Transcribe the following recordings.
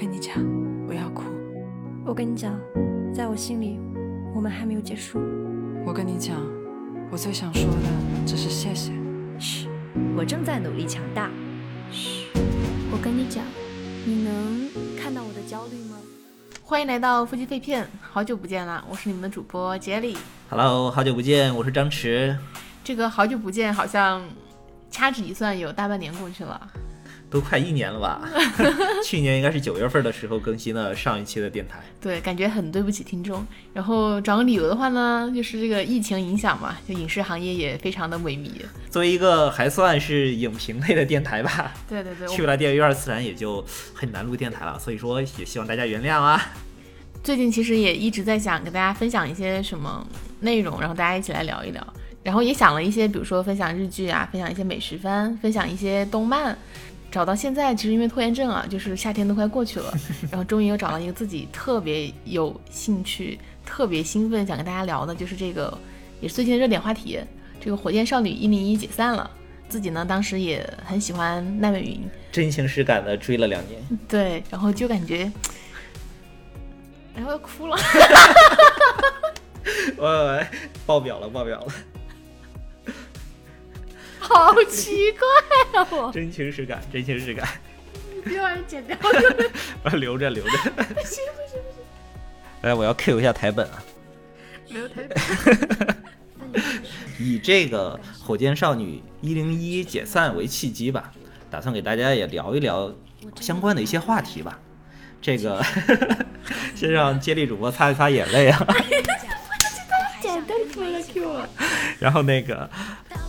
跟你讲，不要哭。我跟你讲，在我心里，我们还没有结束。我跟你讲，我最想说的只是谢谢。嘘，我正在努力强大。嘘，我跟你讲，你能看到我的焦虑吗？欢迎来到夫妻肺片，好久不见了，我是你们的主播杰里。Hello，好久不见，我是张弛。这个好久不见，好像掐指一算，有大半年过去了。都快一年了吧？去年应该是九月份的时候更新了上一期的电台。对，感觉很对不起听众。然后找个理由的话呢，就是这个疫情影响嘛，就影视行业也非常的萎靡。作为一个还算是影评类的电台吧，对对对，去不了电影院，自然也就很难录电台了。所以说，也希望大家原谅啊。最近其实也一直在想跟大家分享一些什么内容，然后大家一起来聊一聊。然后也想了一些，比如说分享日剧啊，分享一些美食番，分享一些动漫。找到现在，其实因为拖延症啊，就是夏天都快过去了，然后终于又找到一个自己特别有兴趣、特别兴奋想跟大家聊的，就是这个也是最近的热点话题。这个火箭少女一零一解散了，自己呢当时也很喜欢奈美云，真情实感的追了两年。对，然后就感觉，然后要哭了，我爆表了，爆表了。好奇怪啊！真情实感，真情实感。别把人剪掉，留 着留着。不行不行不行！来，我要 Q 一下台本啊。没有台本。以这个火箭少女一零一解散为契机吧，打算给大家也聊一聊相关的一些话题吧。这个先让接力主播擦一擦眼泪啊。简单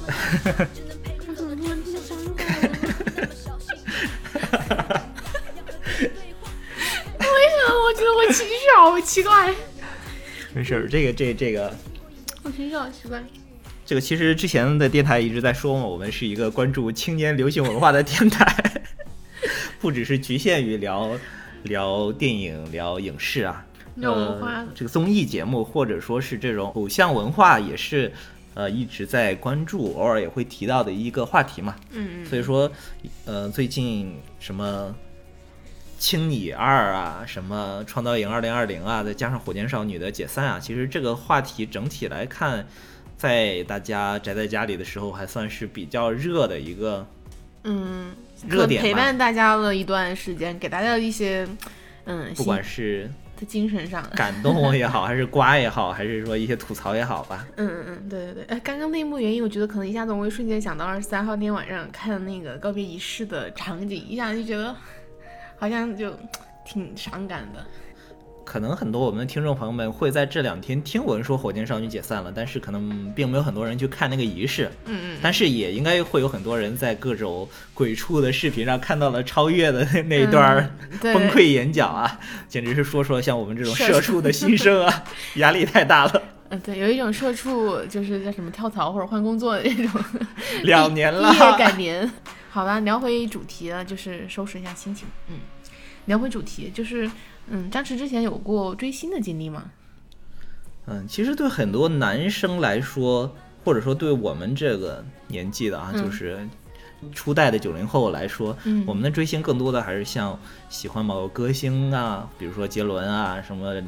为什么我觉得我情绪好奇怪？没事儿，这个这这个，我情绪好奇怪。这个其实之前的电台一直在说嘛，我们是一个关注青年流行文化的电台，不只是局限于聊聊电影、聊影视啊，呃，这个综艺节目或者说是这种偶像文化也是。呃，一直在关注，偶尔也会提到的一个话题嘛。嗯嗯。所以说，呃，最近什么《青你二》啊，什么《创造营二零二零》啊，再加上《火箭少女》的解散啊，其实这个话题整体来看，在大家宅在家里的时候，还算是比较热的一个嗯热点陪伴大家了一段时间，给大家一些嗯，不管是。在精神上 感动也好，还是瓜也好，还是说一些吐槽也好吧。嗯嗯嗯，对对对。哎，刚刚那一幕原因，我觉得可能一下子我会瞬间想到二十三号那天晚上看那个告别仪式的场景，一下就觉得好像就挺伤感的。可能很多我们的听众朋友们会在这两天听闻说火箭少女解散了，但是可能并没有很多人去看那个仪式。嗯嗯。但是也应该会有很多人在各种鬼畜的视频上看到了超越的那一段 崩溃演讲啊，简直是说出了像我们这种社畜的心声啊，压力太大了。嗯，对，有一种社畜就是叫什么跳槽或者换工作的那种。两年了。毕业改年。好吧，聊回主题了，就是收拾一下心情。嗯，聊回主题就是。嗯，张弛之前有过追星的经历吗？嗯，其实对很多男生来说，或者说对我们这个年纪的啊，就是初代的九零后来说，我们的追星更多的还是像喜欢某个歌星啊，比如说杰伦啊，什么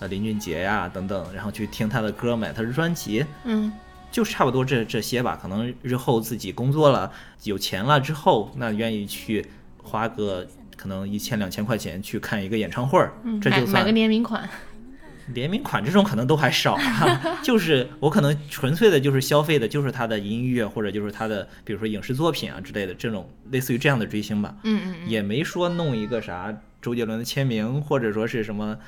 呃林俊杰呀等等，然后去听他的歌，买他的专辑，嗯，就是差不多这这些吧。可能日后自己工作了，有钱了之后，那愿意去花个。可能一千两千块钱去看一个演唱会儿，这就算买个联名款。联名款这种可能都还少，就是我可能纯粹的就是消费的就是他的音乐或者就是他的比如说影视作品啊之类的这种类似于这样的追星吧。嗯嗯，也没说弄一个啥周杰伦的签名或者说是什么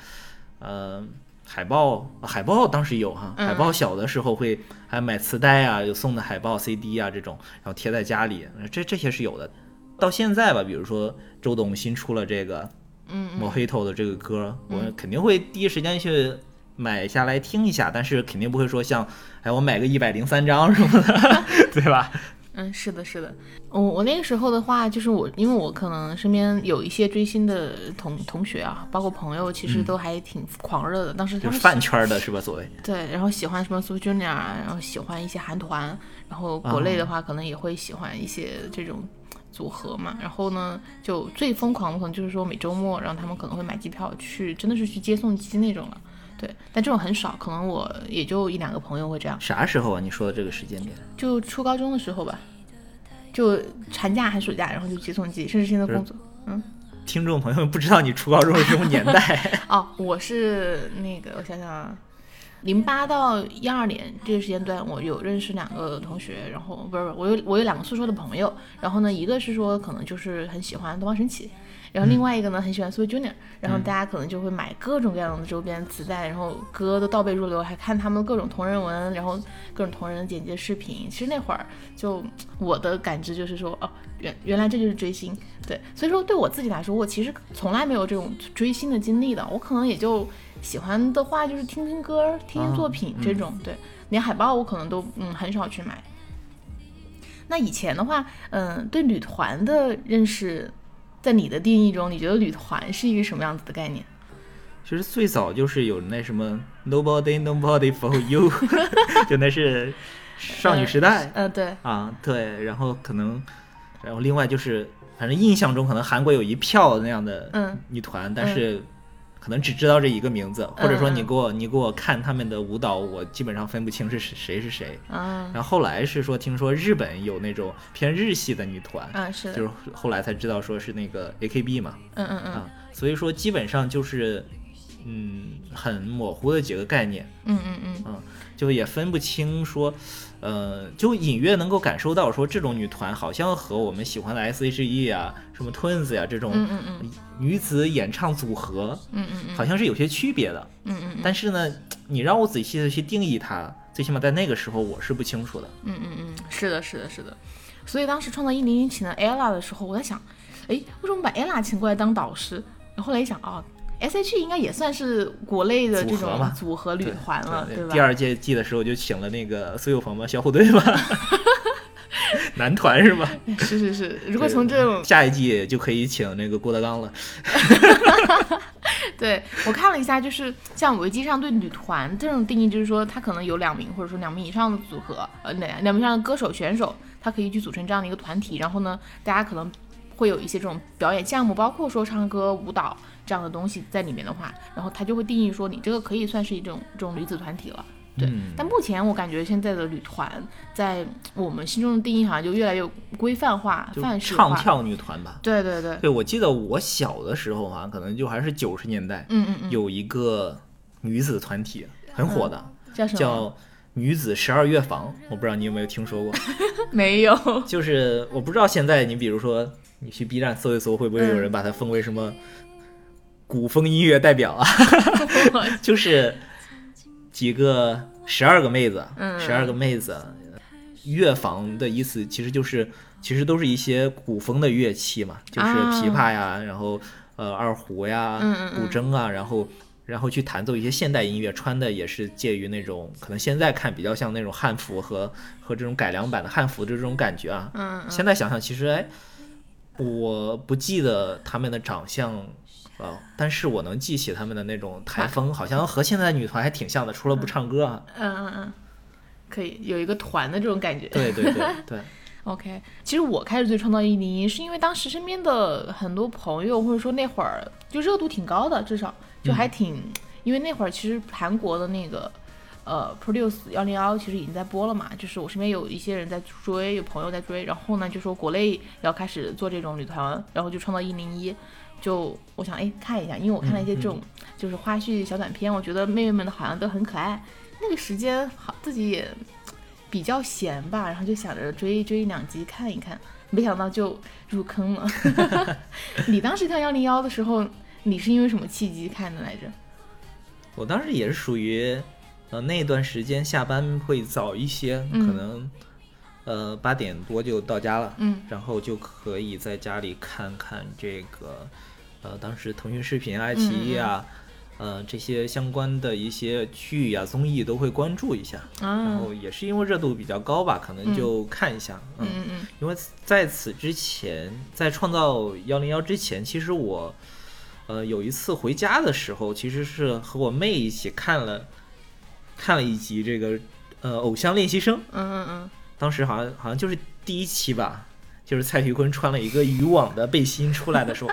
呃海报，海报当时有哈，海报小的时候会还买磁带啊，有送的海报 CD 啊这种，然后贴在家里，这这些是有的。到现在吧，比如说周董新出了这个，嗯，抹黑头的这个歌，我肯定会第一时间去买下来听一下，但是肯定不会说像，哎，我买个一百零三张什么的，对吧？嗯，是的，是的。我我那个时候的话，就是我，因为我可能身边有一些追星的同同学啊，包括朋友，其实都还挺狂热的。当时就是饭圈的是吧？所谓 对，然后喜欢什么 Super Junior 啊，然后喜欢一些韩团，然后国内的话可能也会喜欢一些这种。组合嘛。然后呢，就最疯狂的可能就是说每周末，然后他们可能会买机票去，真的是去接送机那种了。对，但这种很少，可能我也就一两个朋友会这样。啥时候啊？你说的这个时间点？就初高中的时候吧，就寒假还暑假，然后就接送机，甚至现在工作，嗯。听众朋友们不知道你初高中是什么年代 哦，我是那个，我想想啊，零八到一二年这个时间段，我有认识两个同学，然后不是不是，我有我有两个宿舍的朋友，然后呢，一个是说可能就是很喜欢东方神起。然后另外一个呢，很喜欢 Super Junior，然后大家可能就会买各种各样的周边磁带，然后歌都倒背如流，还看他们各种同人文，然后各种同人简介视频。其实那会儿就我的感知就是说，哦，原原来这就是追星，对。所以说对我自己来说，我其实从来没有这种追星的经历的，我可能也就喜欢的话就是听听歌、听听作品这种，对。连海报我可能都嗯很少去买。那以前的话，嗯，对女团的认识。在你的定义中，你觉得女团是一个什么样子的概念？其实最早就是有那什么 Nobody Nobody for You，就那是少女时代。呃，对。啊，对。然后可能，然后另外就是，反正印象中可能韩国有一票那样的女团，但是。可能只知道这一个名字，或者说你给我你给我看他们的舞蹈，我基本上分不清是谁是谁。然后后来是说听说日本有那种偏日系的女团，啊是，就是后来才知道说是那个 AKB 嘛。嗯嗯嗯。所以说基本上就是嗯很模糊的几个概念。嗯嗯嗯。嗯，就也分不清说。呃，就隐约能够感受到，说这种女团好像和我们喜欢的 S.H.E 啊、什么 Twins 呀这种女子演唱组合，嗯嗯嗯，好像是有些区别的，嗯嗯。但是呢，你让我仔细的去定义它，最起码在那个时候我是不清楚的。嗯嗯嗯，是的，是的，是的。所以当时创造一零零请了 Ella 的时候，我在想，哎，为什么把 Ella 请过来当导师？然后后来一想，哦。S.H.E 应该也算是国内的这种组合女团了，对吧？第二届季的时候就请了那个苏有朋嘛，小虎队嘛，男团是吧？是是是，如果从这种下一季就可以请那个郭德纲了。对我看了一下，就是像维基上对女团这种定义，就是说它可能有两名或者说两名以上的组合，呃，两两名以上的歌手选手，他可以去组成这样的一个团体，然后呢，大家可能会有一些这种表演项目，包括说唱歌、舞蹈。这样的东西在里面的话，然后他就会定义说你这个可以算是一种这种女子团体了，对。但目前我感觉现在的女团在我们心中的定义好像就越来越规范化、范式化。唱跳女团吧。对对对。对，我记得我小的时候啊，可能就还是九十年代，嗯嗯嗯，有一个女子团体很火的，叫什么？叫女子十二乐坊。我不知道你有没有听说过？没有。就是我不知道现在你比如说你去 B 站搜一搜，会不会有人把它分为什么？古风音乐代表啊，就是几个十二个妹子，十二个妹子，乐坊的意思其实就是其实都是一些古风的乐器嘛，就是琵琶呀，然后呃二胡呀，古筝啊，然后然后去弹奏一些现代音乐，穿的也是介于那种可能现在看比较像那种汉服和和这种改良版的汉服的这种感觉啊。嗯，现在想想其实哎，我不记得他们的长相。啊，但是我能记起他们的那种台风，好像和现在女团还挺像的，除了不唱歌啊。嗯嗯嗯，可以有一个团的这种感觉。对对对对。OK，其实我开始追创造一零一，是因为当时身边的很多朋友，或者说那会儿就热度挺高的，至少就还挺，因为那会儿其实韩国的那个呃 Produce 幺零幺其实已经在播了嘛，就是我身边有一些人在追，有朋友在追，然后呢就说国内要开始做这种女团，然后就创造一零一。就我想哎看一下，因为我看了一些这种就是花絮小短片，我觉得妹妹们的好像都很可爱。那个时间好自己也比较闲吧，然后就想着追追两集看一看，没想到就入坑了。你当时看幺零幺的时候，你是因为什么契机看的来着？我当时也是属于呃那段时间下班会早一些，可能呃八点多就到家了，嗯，然后就可以在家里看看这个。呃，当时腾讯视频、爱奇艺啊，呃，这些相关的一些剧呀、综艺都会关注一下，然后也是因为热度比较高吧，可能就看一下。嗯嗯嗯。因为在此之前，在创造幺零幺之前，其实我，呃，有一次回家的时候，其实是和我妹一起看了，看了一集这个呃《偶像练习生》。嗯嗯嗯。当时好像好像就是第一期吧。就是蔡徐坤穿了一个渔网的背心出来的时候，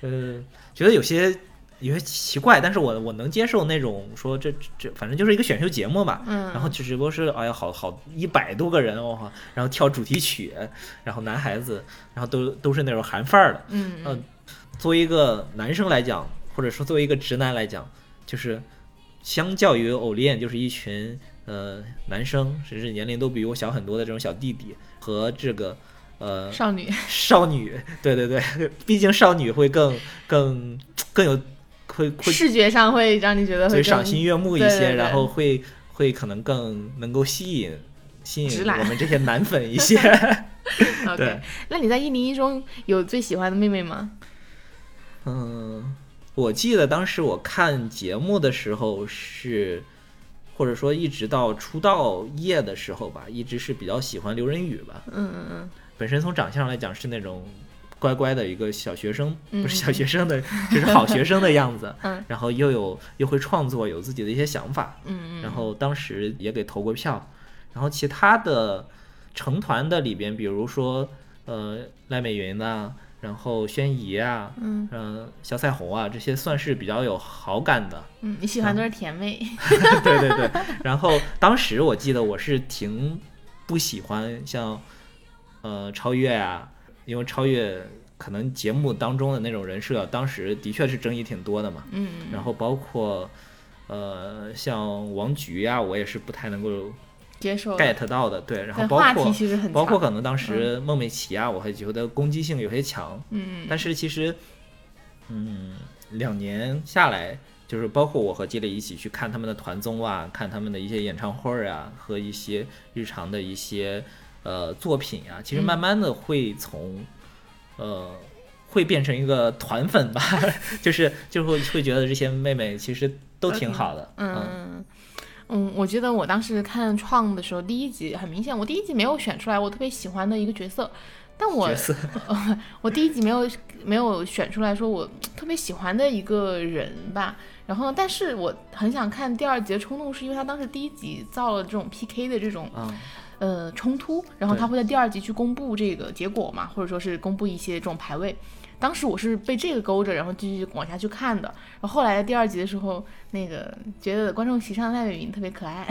呃，觉得有些有些奇怪，但是我我能接受那种说这这反正就是一个选秀节目嘛，嗯，然后只不过是哎呀好好一百多个人哦，然后跳主题曲，然后男孩子，然后都都是那种韩范儿的，嗯嗯，作为一个男生来讲，或者说作为一个直男来讲，就是相较于偶练，就是一群呃男生，甚至年龄都比我小很多的这种小弟弟和这个呃少女少女，对对对，毕竟少女会更更更有会会视觉上会让你觉得会赏心悦目一些，对对对然后会会可能更能够吸引吸引我们这些男粉一些。OK，对那你在一零一中有最喜欢的妹妹吗？嗯，我记得当时我看节目的时候是，或者说一直到出道夜的时候吧，一直是比较喜欢刘仁宇吧。嗯嗯嗯，本身从长相来讲是那种乖乖的一个小学生，嗯不是小学生的，就是好学生的样子。嗯然后又有又会创作，有自己的一些想法。嗯嗯，然后当时也给投过票，然后其他的成团的里边，比如说呃赖美云呐、然后宣仪啊，嗯呃小彩虹啊，这些算是比较有好感的。嗯，你喜欢都是甜妹，对对对。然后当时我记得我是挺不喜欢像呃超越啊，因为超越可能节目当中的那种人设，当时的确是争议挺多的嘛。嗯然后包括呃像王菊呀、我也是不太能够接受。get 到的，对。然后包括包括可能当时孟美岐啊，我还觉得攻击性有些强，嗯但是其实嗯两年下来。就是包括我和积磊一起去看他们的团综啊，看他们的一些演唱会啊，和一些日常的一些呃作品啊，其实嗯。慢慢的会从、呃会变成一个团粉吧，就是就会会觉得这些妹妹其实都挺好的，嗯嗯嗯，我记得我当时看创的时候，第一集很明显，我第一集没有选出来我特别喜欢的一个角色，但我 我第一集没有没有选出来说我特别喜欢的一个人吧。然后呢，但是我很想看第二集的冲动，是因为他当时第一集造了这种 PK 的这种嗯呃冲突，然后他会在第二集去公布这个结果嘛，或者说是公布一些这种排位。当时我是被这个勾着，然后继续往下去看的。然后后来在第二集的时候，那个觉得观众席上的赖伟云特别可爱，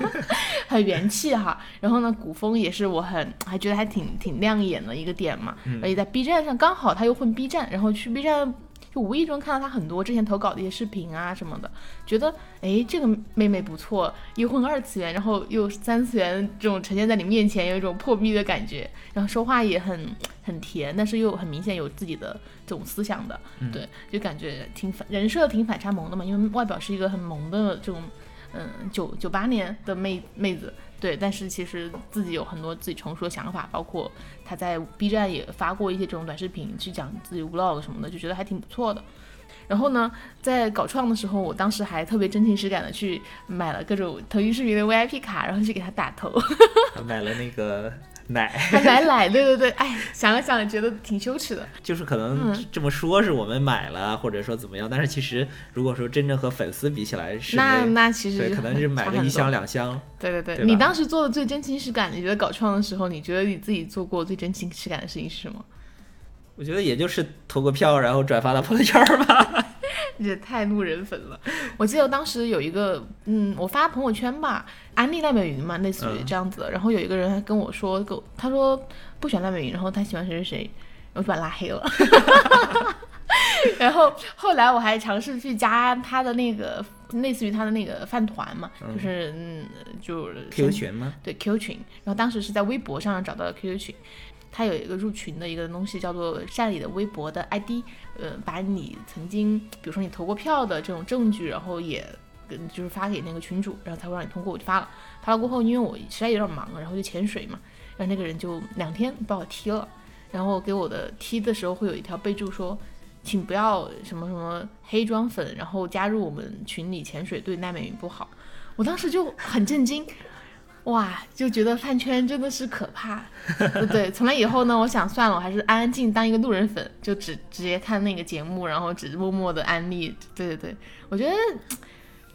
很元气哈。然后呢，古风也是我很还觉得还挺挺亮眼的一个点嘛。嗯而且在 B 站上刚好他又混 B 站，然后去 B 站就无意中看到他很多之前投稿的一些视频啊什么的，觉得哎这个妹妹不错，又混二次元，然后又三次元这种呈现在你面前，有一种破壁的感觉，然后说话也很很甜，但是又很明显有自己的这种思想的，嗯对，就感觉挺反人设挺反差萌的嘛，因为外表是一个很萌的这种，嗯九九八年的妹妹子。对，但是其实自己有很多自己成熟的想法，包括他在 B 站也发过一些这种短视频，去讲自己 vlog 什么的，就觉得还挺不错的。然后呢，在搞创的时候，我当时还特别真情实感的去买了各种腾讯视频的 VIP 卡，然后去给他打头，买了那个 奶，还买奶，对对对，哎，想了想觉得挺羞耻的。就是可能嗯这么说是我们买了，或者说怎么样，但是其实如果说真正和粉丝比起来，是那没那其实对，可能是买差很多了一箱两箱。对对对，对你当时做的最真情实感，你觉得搞创的时候，你觉得你自己做过最真情实感的事情是什么？我觉得也就是投个票，然后转发到朋友圈吧。这太路人粉了。我记得当时有一个，嗯，我发朋友圈吧，安利赖美云嘛，类似于嗯这样子的。然后有一个人还跟我说，跟他说不喜欢赖美云，然后他喜欢谁谁谁，然后就把他拉黑了。然后后来我还尝试去加他的那个，类似于他的那个饭团嘛，就是嗯，就是 QQ 群吗？对 Q 群，然后当时是在微博上找到了 QQ 群，它有一个入群的一个东西叫做善里的微博的 ID，呃，把你曾经比如说你投过票的这种证据，然后也跟就是发给那个群主，然后他会让你通过，我就发了，发了过后，因为我实在有点忙，然后就潜水嘛，然后那个人就两天把我踢了，然后给我的踢的时候会有一条备注说。请不要什么什么黑装粉，然后加入我们群里潜水对奈美云不好。我当时就很震惊，哇，就觉得饭圈真的是可怕。对，从那以后呢，我想算了，我还是安安静当一个路人粉，就只直接看那个节目，然后只默默的安利。对对对，我觉得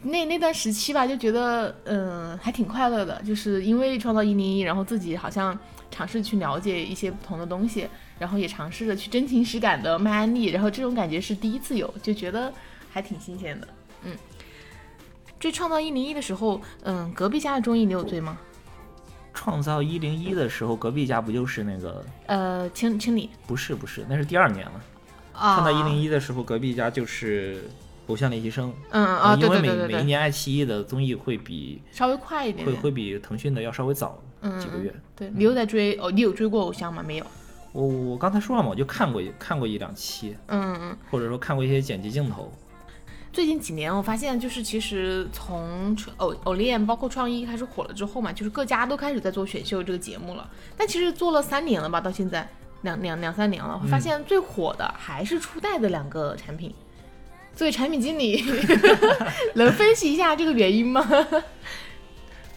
那那段时期吧，就觉得嗯、还挺快乐的，就是因为创造一零一，然后自己好像尝试去了解一些不同的东西，然后也尝试着去真情实感的卖安利，然后这种感觉是第一次有，就觉得还挺新鲜的。嗯，追创造一零一的时候，嗯，隔壁家的综艺你有追吗？创造一零一的时候，隔壁家不就是那个？呃，清清理？不是不是，那是第二年了。啊，创造一零一的时候，隔壁家就是偶像练习生。嗯啊，因为每每一年爱奇艺的综艺会比稍微快一点，会会比腾讯的要稍微早几个月。对你有在追哦？你有追过偶像吗？没有。我我刚才说了嘛，我就看过看过一两期。嗯嗯。或者说看过一些剪辑镜头。最近几年，我发现就是其实从偶偶练包括创意开始火了之后嘛，就是各家都开始在做选秀这个节目了。但其实做了三年了吧，到现在两两两三年了，发现最火的还是初代的两个产品。作为产品经理，能分析一下这个原因吗？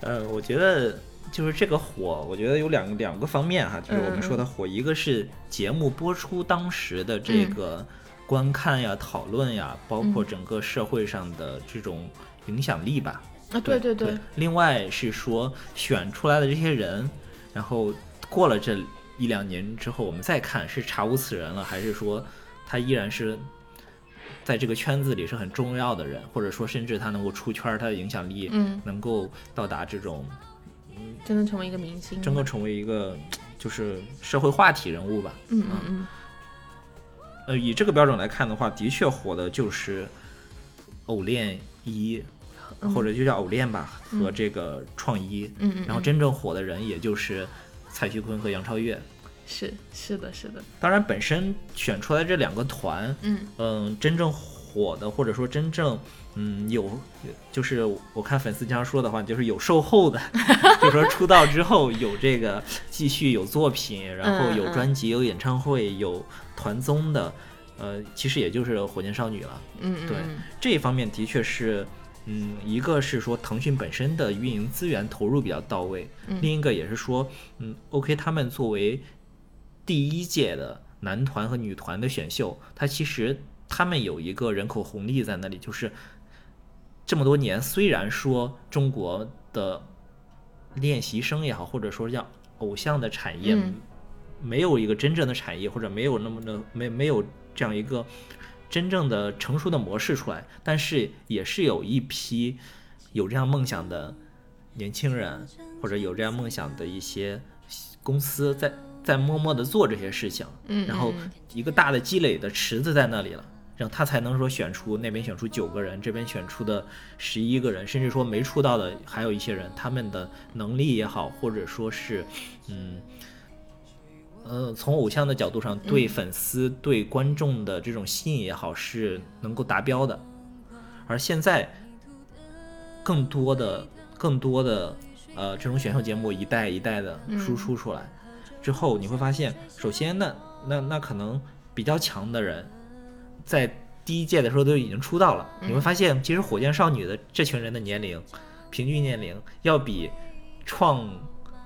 呃，我觉得就是这个火，我觉得有两两个方面哈，就是我们说的火，一个是节目播出当时的这个。观看呀，讨论呀，包括整个社会上的这种影响力吧。啊，对对对。另外是说选出来的这些人，然后过了这一两年之后，我们再看是查无此人了，还是说他依然是在这个圈子里是很重要的人，或者说甚至他能够出圈，他的影响力能够到达这种，嗯，真的成为一个明星，真的成为一个就是社会话题人物吧。嗯嗯嗯。呃，以这个标准来看的话，的确火的就是偶练一，或者就叫偶练吧，和这个创一。嗯嗯。然后真正火的人，也就是蔡徐坤和杨超越。是是的，是的。当然，本身选出来这两个团，嗯嗯，真正火的，或者说真正嗯有，就是我看粉丝经常说的话，就是有售后的，就说出道之后有这个继续有作品，然后有专辑、有演唱会、有。团综的，呃，其实也就是火箭少女了。嗯，对这一方面的确是，嗯，一个是说腾讯本身的运营资源投入比较到位，另一个也是说，嗯，OK，他们作为第一届的男团和女团的选秀，它其实他们有一个人口红利在那里，就是这么多年，虽然说中国的练习生也好，或者说叫偶像的产业。没有一个真正的产业，或者没有那么的没没有这样一个真正的成熟的模式出来，但是也是有一批有这样梦想的年轻人，或者有这样梦想的一些公司在在默默的做这些事情，嗯，然后一个大的积累的池子在那里了，然后他才能说选出那边选出九个人，这边选出的十一个人，甚至说没出道的还有一些人，他们的能力也好，或者说是嗯。呃，从偶像的角度上，对粉丝、对观众的这种吸引也好，是能够达标的。而现在，更多的、更多的，呃，这种选秀节目一代一代的输出出来之后，你会发现，首先，那那那可能比较强的人，在第一届的时候都已经出道了。你会发现，其实火箭少女的这群人的年龄，平均年龄要比创。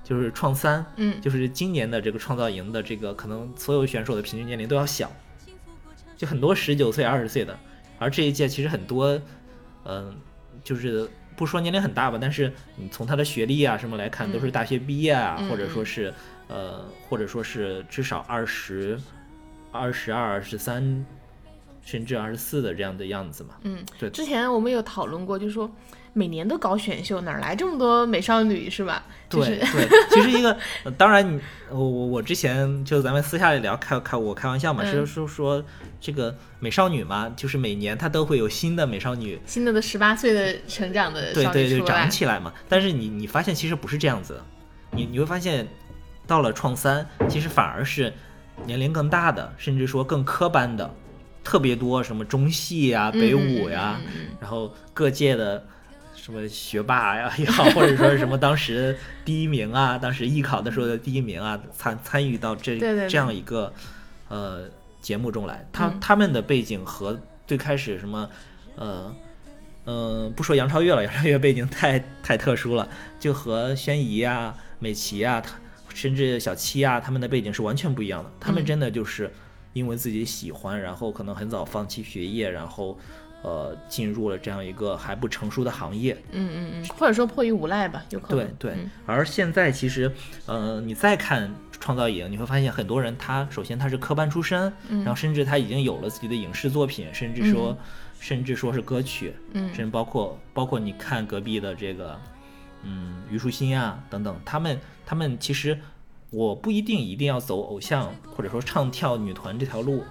就是创三，嗯，就是今年的这个创造营的这个可能所有选手的平均年龄都要小，就很多十九岁、二十岁的，而这一届其实很多，嗯，就是不说年龄很大吧，但是你从他的学历啊什么来看，都是大学毕业啊，或者说是呃，或者说是至少二十二、十二、二十三，甚至二十四的这样的样子嘛。嗯，对。之前我们有讨论过，就是说。每年都搞选秀，哪来这么多美少女是吧？对对，其实一个，当然你我我我之前就咱们私下里聊开开我开玩笑嘛，是说说这个美少女嘛，就是每年她都会有新的美少女，新的的十八岁的成长的对对对长起来嘛。但是你你发现其实不是这样子，你你会发现到了创三，其实反而是年龄更大的，甚至说更科班的特别多，什么中戏呀、北舞呀，然后各界的。什么学霸呀 也好，或者说是什么当时第一名啊，当时艺考的时候的第一名啊，参参与到这这样一个呃节目中来，他他们的背景和最开始什么呃呃不说杨超越了，杨超越背景太太特殊了，就和宣仪啊、美琪啊，他甚至小七啊，他们的背景是完全不一样的。他们真的就是因为自己喜欢，然后可能很早放弃学业，然后。呃，进入了这样一个还不成熟的行业，嗯嗯嗯，或者说迫于无奈吧，有可能。对对。而现在其实，呃，你再看创造营，你会发现很多人他首先他是科班出身，然后甚至他已经有了自己的影视作品，甚至说甚至说是歌曲，嗯甚至包括包括你看隔壁的这个，嗯，虞书欣啊等等，他们他们其实我不一定一定要走偶像或者说唱跳女团这条路，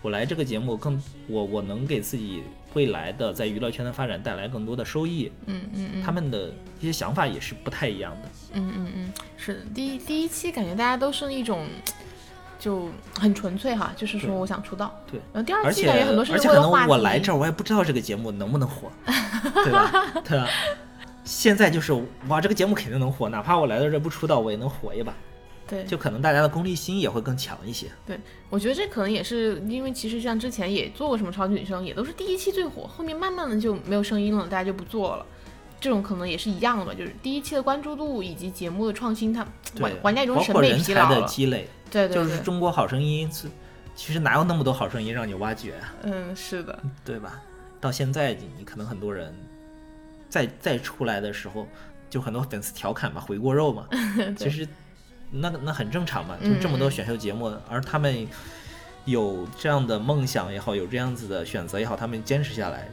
我来这个节目更我我能给自己未来的在娱乐圈的发展带来更多的收益，嗯嗯嗯，他们的一些想法也是不太一样的。嗯嗯嗯，是的，第一第一期感觉大家都是一种就很纯粹哈，就是说我想出道。对然后第二期感觉很多是而且可能。我来这儿，我也不知道这个节目能不能火，对吧？对吧？现在就是哇，这个节目肯定能火，哪怕我来到这儿不出道，我也能火一把。对，就可能大家的功利心也会更强一些。对，我觉得这可能也是因为其实像之前也做过什么超级女声，也都是第一期最火，后面慢慢的就没有声音了，大家就不做了。这种可能也是一样的吧，就是第一期的关注度以及节目的创新，它玩，玩家一种审美疲劳。的积累，对对对，就是中国好声音，是其实哪有那么多好声音让你挖掘啊，嗯，是的，对吧？到现在你你可能很多人再再出来的时候，就很多粉丝调侃嘛，回锅肉嘛，其实那那很正常嘛，就这么多选秀节目，而他们有这样的梦想也好，有这样子的选择也好，他们坚持下来。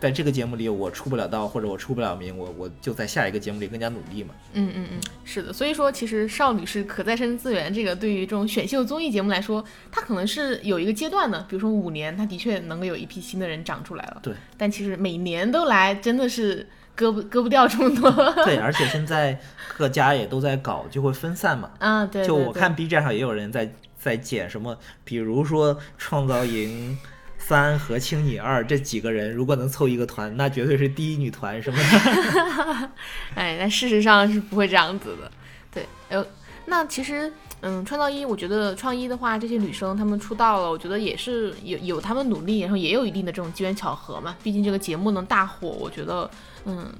在这个节目里，我出不了道，或者我出不了名，我我就在下一个节目里更加努力嘛。嗯嗯嗯，是的，所以说其实少女是可再生资源，这个对于这种选秀综艺节目来说，它可能是有一个阶段的，比如说五年，它的确能够有一批新的人长出来了。对，但其实每年都来，真的是割不割不掉这么多。对，而且现在各家也都在搞，就会分散嘛。啊，对，对对就我看 B 站上也有人在在剪什么，比如说创造营三和青你二这几个人，如果能凑一个团，那绝对是第一女团什么的。哎，但事实上是不会这样子的。对，呃，那其实，嗯，创造一，我觉得创一的话，这些女生她们出道了，我觉得也是有有她们努力，然后也有一定的这种机缘巧合嘛。毕竟这个节目能大火，我觉得，嗯，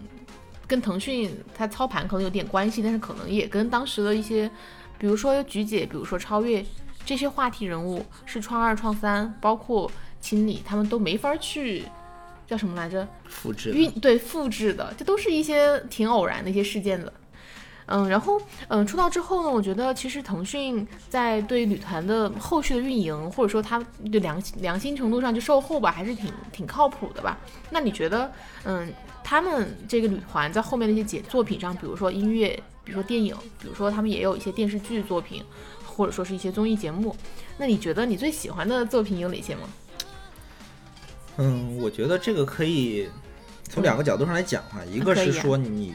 跟腾讯它操盘可能有点关系，但是可能也跟当时的一些，比如说菊姐，比如说超越这些话题人物，是创二、创三，包括清理，他们都没法去叫什么来着？复制运对复制的，这都是一些挺偶然的一些事件的。嗯，然后嗯，出道之后呢，我觉得其实腾讯在对女团的后续的运营，或者说它的良良心程度上就售后吧，还是挺挺靠谱的吧？那你觉得，嗯，他们这个女团在后面的一些节作品上，比如说音乐，比如说电影，比如说他们也有一些电视剧作品，或者说是一些综艺节目，那你觉得你最喜欢的作品有哪些吗？嗯，我觉得这个可以从两个角度上来讲哈，一个是说你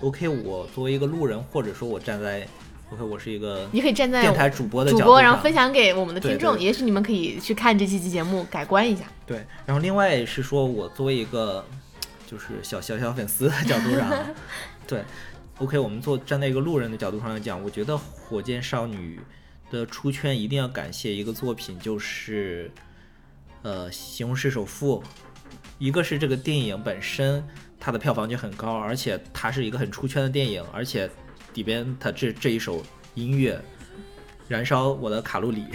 ，OK，我作为一个路人，或者说我站在 OK，我是一个你可以站在电台主播的主播，角度上然后分享给我们的听众，对对也许你们可以去看这期节目，改观一下。对，然后另外是说我作为一个 就是小小小粉丝的角度上，对，OK，我们做站在一个路人的角度上来讲，我觉得火箭少女的出圈一定要感谢一个作品，就是呃《西红柿首富》，一个是这个电影本身它的票房就很高，而且它是一个很出圈的电影，而且里边它这这一首音乐。燃烧我的卡路里，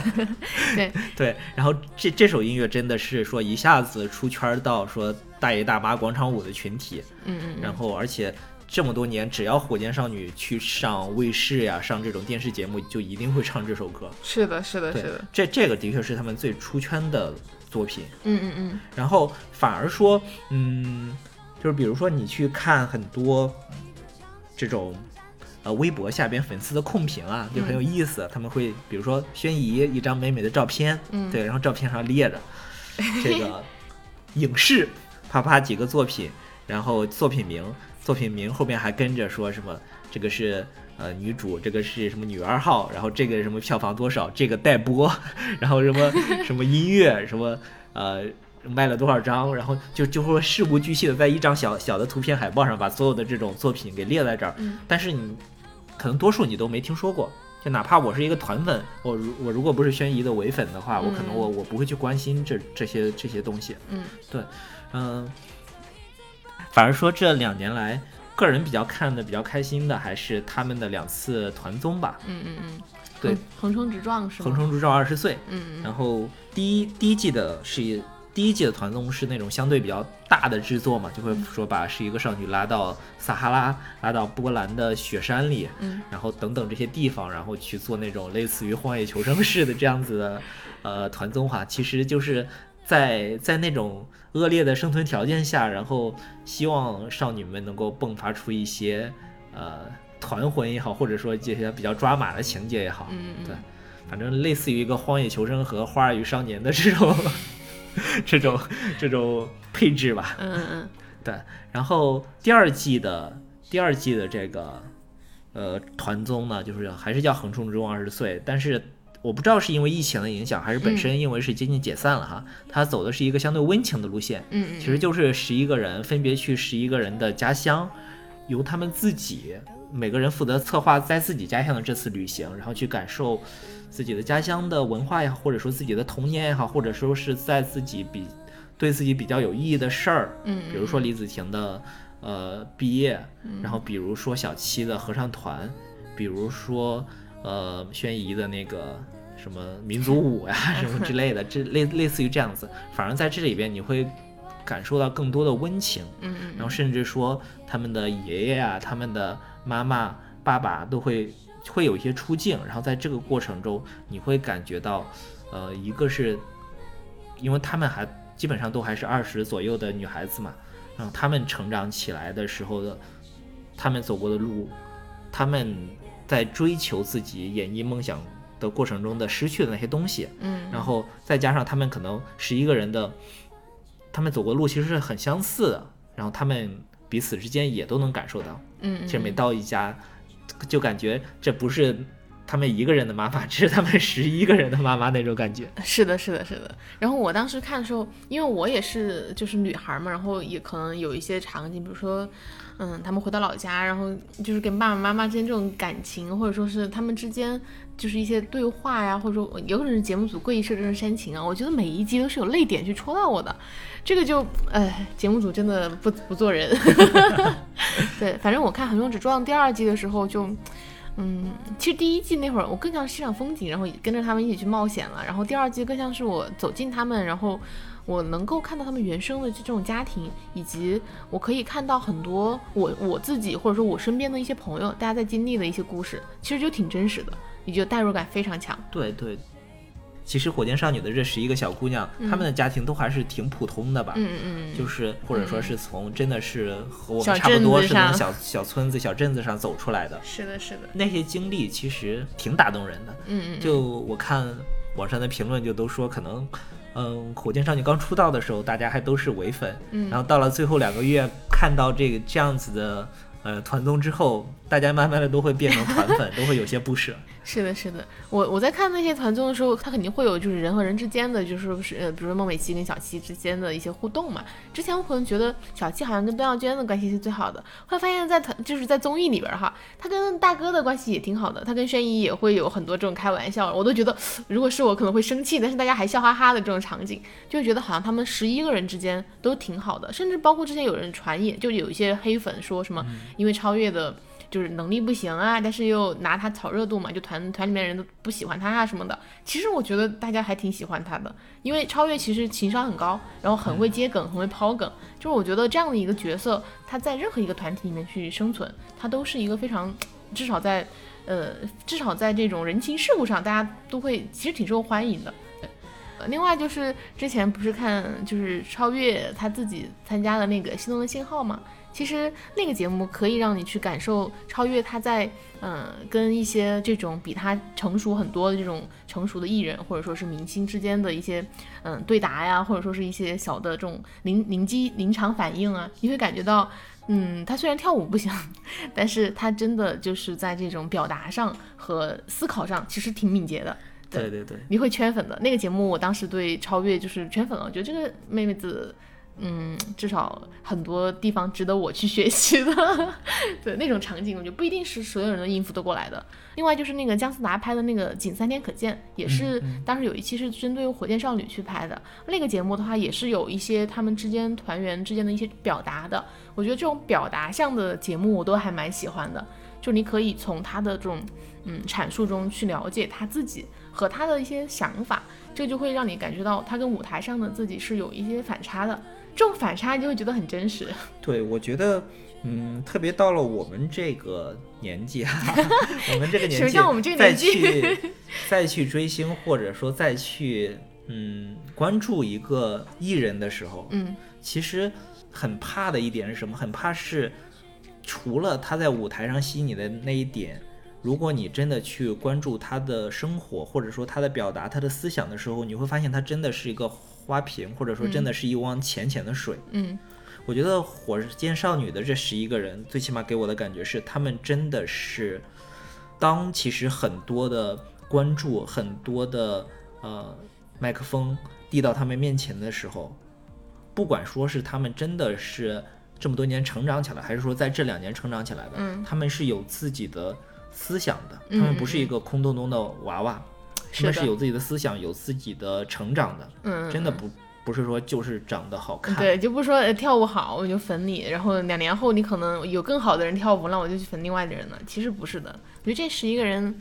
对 对，然后这这首音乐真的是说一下子出圈到说大爷大妈广场舞的群体，嗯嗯嗯，然后而且这么多年，只要火箭少女去上卫视呀，上这种电视节目，就一定会唱这首歌。是的，是的，是的，，这这个的确是他们最出圈的作品。嗯嗯嗯，然后反而说，嗯，就是比如说你去看很多这种呃微博下边粉丝的控评啊，就很有意思。他们会比如说宣仪一张美美的照片，嗯对，然后照片上列着 这个影视啪啪几个作品，然后作品名，作品名后面还跟着说什么这个是。呃，女主这个是什么女二号，然后这个什么票房多少，这个待播，然后什么 什么音乐，什么呃卖了多少张，然后就就会事无巨细的在一张小小的图片海报上把所有的这种作品给列在这儿，嗯。但是你可能多数你都没听说过，就哪怕我是一个团粉，我如我如果不是宣仪的唯粉的话，我可能我我不会去关心这这些这些东西，嗯，对，嗯、反而说这两年来。个人比较看的比较开心的还是他们的两次团综吧，嗯嗯嗯，对。横，冲直撞是吗？横冲直撞二十岁，嗯嗯。然后第一第一季的是第一季的团综是那种相对比较大的制作嘛，就会说把十一个少女拉到撒哈拉，拉到波兰的雪山里，嗯，然后等等这些地方，然后去做那种类似于荒野求生式的这样子的呃团综哈，其实就是在在那种恶劣的生存条件下，然后希望少女们能够迸发出一些呃团魂也好，或者说这些比较抓马的情节也好，嗯嗯对，反正类似于一个荒野求生和花儿与少年的这种 这种这种配置吧。嗯嗯嗯，对，然后第二季的第二季的这个呃团综呢，就是还是叫横冲直撞二十岁，但是我不知道是因为疫情的影响，还是本身因为是接近解散了哈，它走的是一个相对温情的路线，嗯嗯，其实就是十一个人分别去十一个人的家乡，由他们自己每个人负责策划在自己家乡的这次旅行，然后去感受自己的家乡的文化也好，或者说自己的童年也好，或者说是在自己比对自己比较有意义的事儿，嗯，比如说李子婷的呃毕业，然后比如说小七的合唱团，比如说呃宣仪的那个什么民族舞呀、什么之类的，这类类似于这样子，反而在这里边你会感受到更多的温情，嗯嗯，然后甚至说他们的爷爷啊、他们的妈妈、爸爸都会会有一些出镜，然后在这个过程中你会感觉到，呃，一个是因为他们还基本上都还是二十左右的女孩子嘛，然后他们成长起来的时候的，他们走过的路，他们在追求自己演艺梦想的过程中的失去的那些东西，嗯，然后再加上他们可能十一个人的，他们走过路其实是很相似的，然后他们彼此之间也都能感受到。嗯，其实每到一家，就感觉这不是他们一个人的妈妈，这是他们 十一个人的妈妈那种感觉。是的，是的，是的。然后我当时看的时候，因为我也是就是女孩嘛，然后也可能有一些场景，比如说，嗯，他们回到老家，然后就是跟爸爸妈妈之间这种感情，或者说是他们之间就是一些对话呀，或者说有可能是节目组故意设置成煽情啊，我觉得每一集都是有泪点去戳到我的，这个就，哎，节目组真的不不做人。对，反正我看《横冲直撞》第二季的时候就。嗯，其实第一季那会儿我更像欣赏风景，然后跟着他们一起去冒险了。然后第二季更像是我走进他们，然后我能够看到他们原生的这种家庭，以及我可以看到很多我我自己或者说我身边的一些朋友，大家在经历的一些故事，其实就挺真实的，你就代入感非常强。对对，其实火箭少女的这十一个小姑娘，她们的家庭都还是挺普通的吧？嗯嗯嗯，就是或者说是从真的是和我们差不多是那种小小村子、小镇子上走出来的。是的，是的，那些经历其实挺打动人的。嗯嗯，就我看网上的评论，就都说可能，嗯，火箭少女刚出道的时候，大家还都是伪粉，嗯然后到了最后两个月，看到这个这样子的呃团综之后，大家慢慢的都会变成团粉，都会有些不舍。是的，是的，我我在看那些团综的时候，他肯定会有就是人和人之间的，就是是呃，比如说孟美岐跟小七之间的一些互动嘛。之前我可能觉得小七好像跟段耀娟的关系是最好的，后来发现在团就是在综艺里边哈，他跟大哥的关系也挺好的，他跟轩怡也会有很多这种开玩笑，我都觉得 如果是我可能会生气，但是大家还笑哈哈的这种场景，就觉得好像他们十一个人之间都挺好的，甚至包括之前有人传言，就有一些黑粉说什么因为超越的。就是能力不行啊，但是又拿他炒热度嘛，就团团里面人都不喜欢他啊什么的。其实我觉得大家还挺喜欢他的，因为超越其实情商很高，然后很会接梗，很会抛梗。就是我觉得这样的一个角色，他在任何一个团体里面去生存，他都是一个非常，至少在，呃，至少在这种人情世故上，大家都会其实挺受欢迎的。呃另外就是之前不是看就是超越他自己参加的那个《心动的信号》嘛，其实那个节目可以让你去感受超越他在嗯、呃跟一些这种比他成熟很多的这种成熟的艺人或者说是明星之间的一些嗯对答呀，或者说是一些小的这种临临机临场反应啊，你会感觉到。嗯，他虽然跳舞不行，但是他真的就是在这种表达上和思考上，其实挺敏捷的。对对对对，你会圈粉的。那个节目我当时对超越就是圈粉了，我觉得这个妹妹子，嗯，至少很多地方值得我去学习的。对那种场景，我觉得不一定是所有人都应付得过来的。另外就是那个姜思达拍的那个《仅三天可见》，也是当时有一期是针对火箭少女去拍的。那个节目的话，也是有一些他们之间团员之间的一些表达的。我觉得这种表达向的节目我都还蛮喜欢的。就你可以从他的这种嗯阐述中去了解他自己和他的一些想法，这就会让你感觉到他跟舞台上的自己是有一些反差的。这种反差你就会觉得很真实。对，我觉得，嗯，特别到了我们这个年纪，我们这个年纪，我们这个年纪再去追星，或者说再去嗯关注一个艺人的时候，嗯，其实很怕的一点是什么？很怕是除了他在舞台上吸引你的那一点，如果你真的去关注他的生活，或者说他的表达、他的思想的时候，你会发现他真的是一个。花瓶，或者说真的是一汪浅浅的水。嗯，我觉得火箭少女的这十一个人，最起码给我的感觉是，他们真的是，当其实很多的关注，很多的呃麦克风递到他们面前的时候，不管说是他们真的是这么多年成长起来，还是说在这两年成长起来的，嗯，他们是有自己的思想的，他们不是一个空洞洞的娃娃。他们是有自己的思想，有自己的成长的，嗯，真的不不是说就是长得好看，对，就不是说跳舞好我就粉你，然后两年后你可能有更好的人跳舞，那我就去粉另外的人了。其实不是的，我觉得这十一个人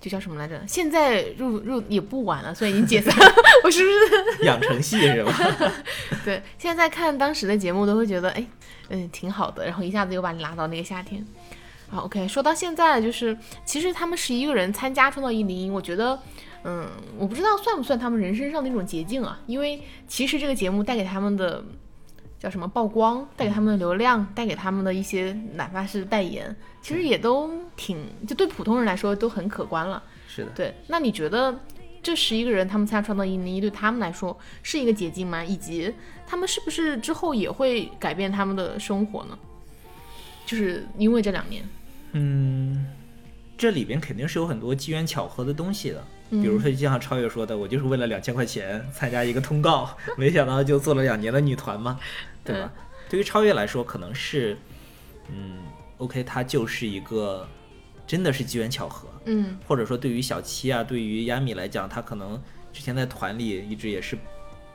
就叫什么来着？现在入入也不晚了，所以已经解散了，我是不是 养成系是吧？对，现在看当时的节目都会觉得，哎，嗯，挺好的，然后一下子又把你拉到那个夏天。好，OK，说到现在，就是其实他们十一个人参加创造一零一，我觉得。嗯，我不知道算不算他们人生上的一种捷径啊？因为其实这个节目带给他们的叫什么曝光，带给他们的流量，带给他们的一些哪怕是代言，其实也都挺就对普通人来说都很可观了。是的，对。那你觉得这十一个人他们参加创造一零一对他们来说是一个捷径吗？以及他们是不是之后也会改变他们的生活呢？就是因为这两年，嗯，这里边肯定是有很多机缘巧合的东西的。比如说，就像超越说的，我就是为了两千块钱 参加一个通告，没想到就做了两年的女团嘛，对吧？对于超越来说，可能是，嗯，OK，她就是一个真的是机缘巧合，嗯，或者说对于小七啊，对于亚米来讲，他可能之前在团里一直也是，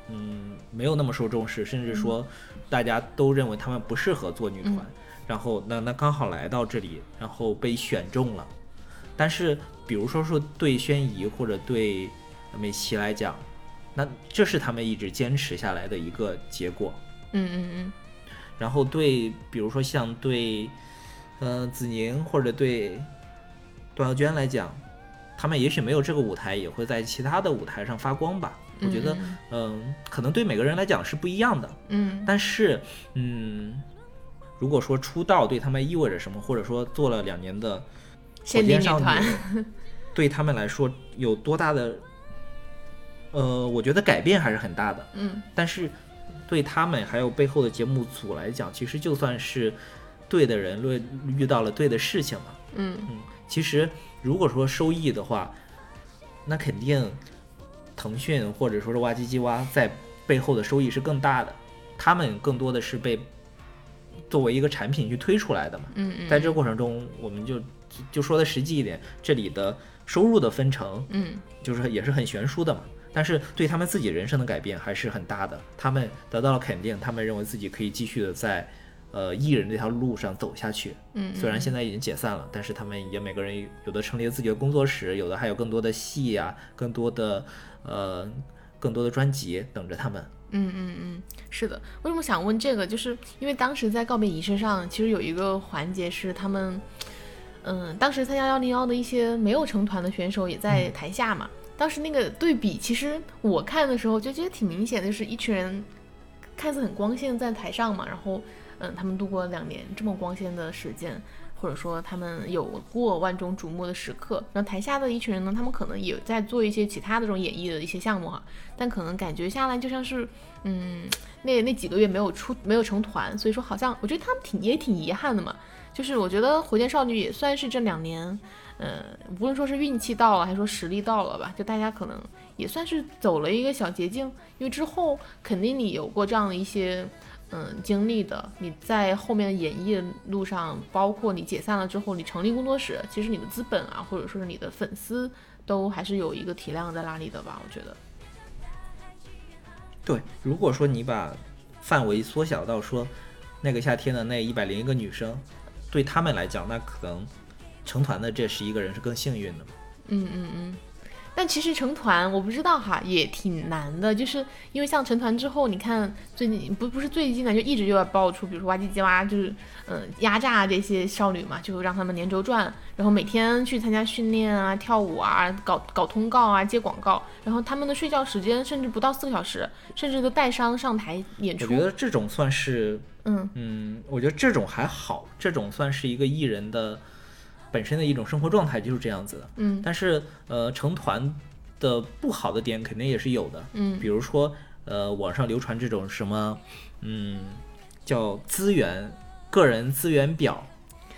嗯，没有那么受重视，甚至说大家都认为他们不适合做女团，然后那那刚好来到这里，然后被选中了，但是。比如说说对宣仪或者对美琪来讲，那这是他们一直坚持下来的一个结果。嗯嗯嗯。然后对，比如说像对，呃，子宁或者对段耀娟来讲，他们也许没有这个舞台，也会在其他的舞台上发光吧。我觉得，嗯，可能对每个人来讲是不一样的。嗯。但是，嗯，如果说出道对他们意味着什么，或者说做了两年的。火箭少女 对他们来说有多大的？呃，我觉得改变还是很大的。嗯，但是对他们还有背后的节目组来讲，其实就算是对的人遇遇到了对的事情嘛。嗯嗯，其实如果说收益的话，那肯定腾讯或者说是哇唧唧哇在背后的收益是更大的。他们更多的是被作为一个产品去推出来的嘛。嗯嗯，在这个过程中，我们就。就说的实际一点，这里的收入的分成，嗯，就是也是很悬殊的嘛。但是对他们自己人生的改变还是很大的，他们得到了肯定，他们认为自己可以继续的在，呃，艺人这条路上走下去。嗯，虽然现在已经解散了，但是他们也每个人有的成立了自己的工作室，有的还有更多的戏呀，更多的，呃，更多的专辑等着他们。嗯嗯嗯，是的。为什么想问这个？就是因为当时在告别仪式上，其实有一个环节是他们。嗯，当时参加幺零幺的一些没有成团的选手也在台下嘛。当时那个对比，其实我看的时候就觉得挺明显的，就是一群人看似很光鲜在台上嘛，然后嗯，他们度过了两年这么光鲜的时间，或者说他们有过万众瞩目的时刻。然后台下的一群人呢，他们可能也在做一些其他的这种演绎的一些项目哈，但可能感觉下来就像是嗯，那那几个月没有出没有成团，所以说好像我觉得他们挺也挺遗憾的嘛。就是我觉得火箭少女也算是这两年，呃，无论说是运气到了，还是说实力到了吧，就大家可能也算是走了一个小捷径。因为之后肯定你有过这样的一些，嗯，经历的。你在后面的演艺路上，包括你解散了之后，你成立工作室，其实你的资本啊，或者说是你的粉丝，都还是有一个体量在那里的吧？我觉得。对，如果说你把范围缩小到说那个夏天的那一百零一个女生。对他们来讲，那可能成团的这十一个人是更幸运的。嗯嗯嗯，但其实成团我不知道哈，也挺难的，就是因为像成团之后，你看最近不不是最近呢，就一直就要爆出，比如说哇唧唧哇，就是嗯压榨这些少女嘛，就让他们连轴转，然后每天去参加训练啊、跳舞啊、搞搞通告啊、接广告，然后他们的睡觉时间甚至不到四个小时，甚至都带伤上台演出。我觉得这种算是，嗯嗯，我觉得这种还好，这种算是一个艺人的。本身的一种生活状态就是这样子的，嗯，但是呃，成团的不好的点肯定也是有的，嗯，比如说呃，网上流传这种什么，嗯，叫资源个人资源表，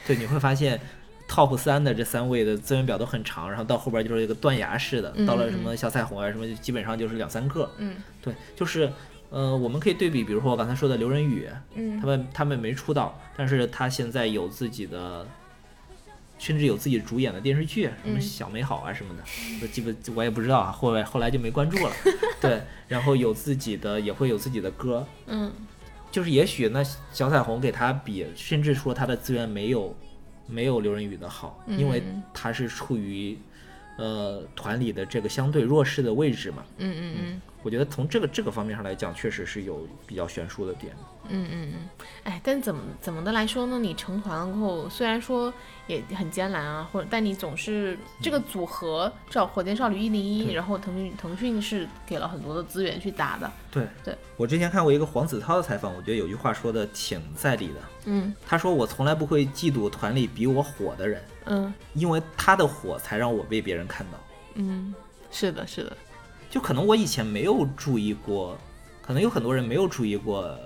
对，你会发现 top 三的这三位的资源表都很长，然后到后边就是一个断崖式的，到了什么小彩虹啊什么，基本上就是两三个，嗯，对，就是呃，我们可以对比，比如说我刚才说的刘仁宇，嗯，他们他们没出道，但是他现在有自己的。甚至有自己主演的电视剧，什么小美好啊什么的，我基本我也不知道啊，后来后来就没关注了。对，然后有自己的，也会有自己的歌，嗯，就是也许那小彩虹给他比，甚至说他的资源没有没有刘仁宇的好，因为他是处于呃团里的这个相对弱势的位置嘛。嗯嗯嗯。我觉得从这个这个方面上来讲，确实是有比较悬殊的点。嗯嗯嗯，哎，但怎么怎么的来说呢？你成团了过后，虽然说也很艰难啊，或者但你总是这个组合，叫火箭少女一零一，然后腾讯腾讯是给了很多的资源去打的。对对，我之前看过一个黄子韬的采访，我觉得有句话说的挺在理的。嗯，他说我从来不会嫉妒团里比我火的人。嗯，因为他的火才让我被别人看到。嗯，是的，是的。就可能我以前没有注意过，可能有很多人没有注意过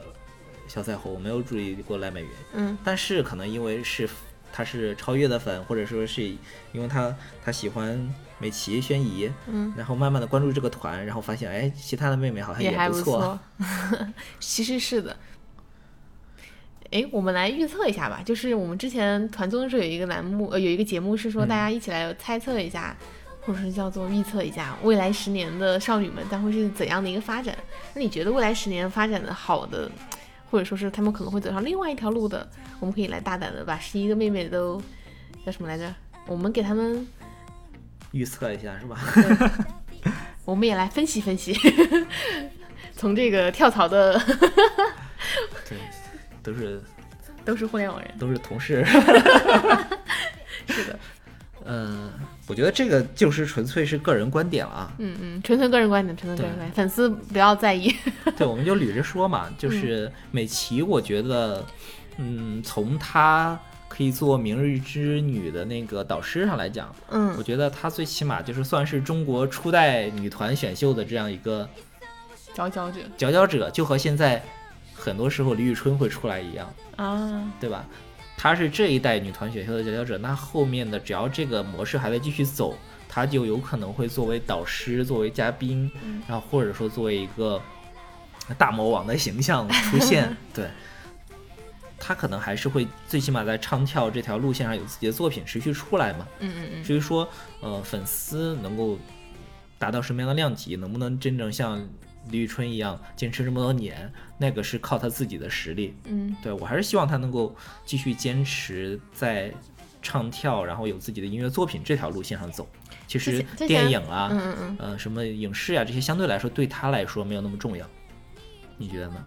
小彩虹，没有注意过赖美云，嗯，但是可能因为是他是超越的粉，或者说是因为他他喜欢美琪、宣仪，嗯，然后慢慢的关注这个团，然后发现哎，其他的妹妹好像也不错 其实是的。哎，我们来预测一下吧，就是我们之前团综的时候有一个栏目，呃，有一个节目是说大家一起来猜测一下。或者是叫做预测一下未来十年的少女们将会是怎样的一个发展？那你觉得未来十年发展的好的，或者说是他们可能会走上另外一条路的，我们可以来大胆的把十一个妹妹都叫什么来着？我们给他们预测一下是吧？我们也来分析分析，从这个跳槽的，对，都是都是互联网人，都是同事，是的。嗯，我觉得这个就是纯粹是个人观点了啊。嗯嗯，纯粹个人观点，纯粹个人观点，粉丝不要在意。对，我们就捋着说嘛。就是美琪，我觉得，嗯，从她可以做明日之女的那个导师上来讲，嗯，我觉得她最起码就是算是中国初代女团选秀的这样一个佼佼者。佼佼者，就和现在很多时候李宇春会出来一样啊，对吧？她是这一代女团选秀的佼佼者，那后面的只要这个模式还在继续走，她就有可能会作为导师、作为嘉宾，然后或者说作为一个大魔王的形象 出现。对，她可能还是会最起码在唱跳这条路线上有自己的作品持续出来嘛。嗯嗯嗯。至于说，呃，粉丝能够达到什么样的量级，能不能真正像？李宇春一样坚持这么多年，那个是靠他自己的实力。嗯，对我还是希望他能够继续坚持在唱跳，然后有自己的音乐作品这条路线上走。其实电影啊，嗯嗯呃，什么影视啊，这些相对来说对他来说没有那么重要。你觉得呢？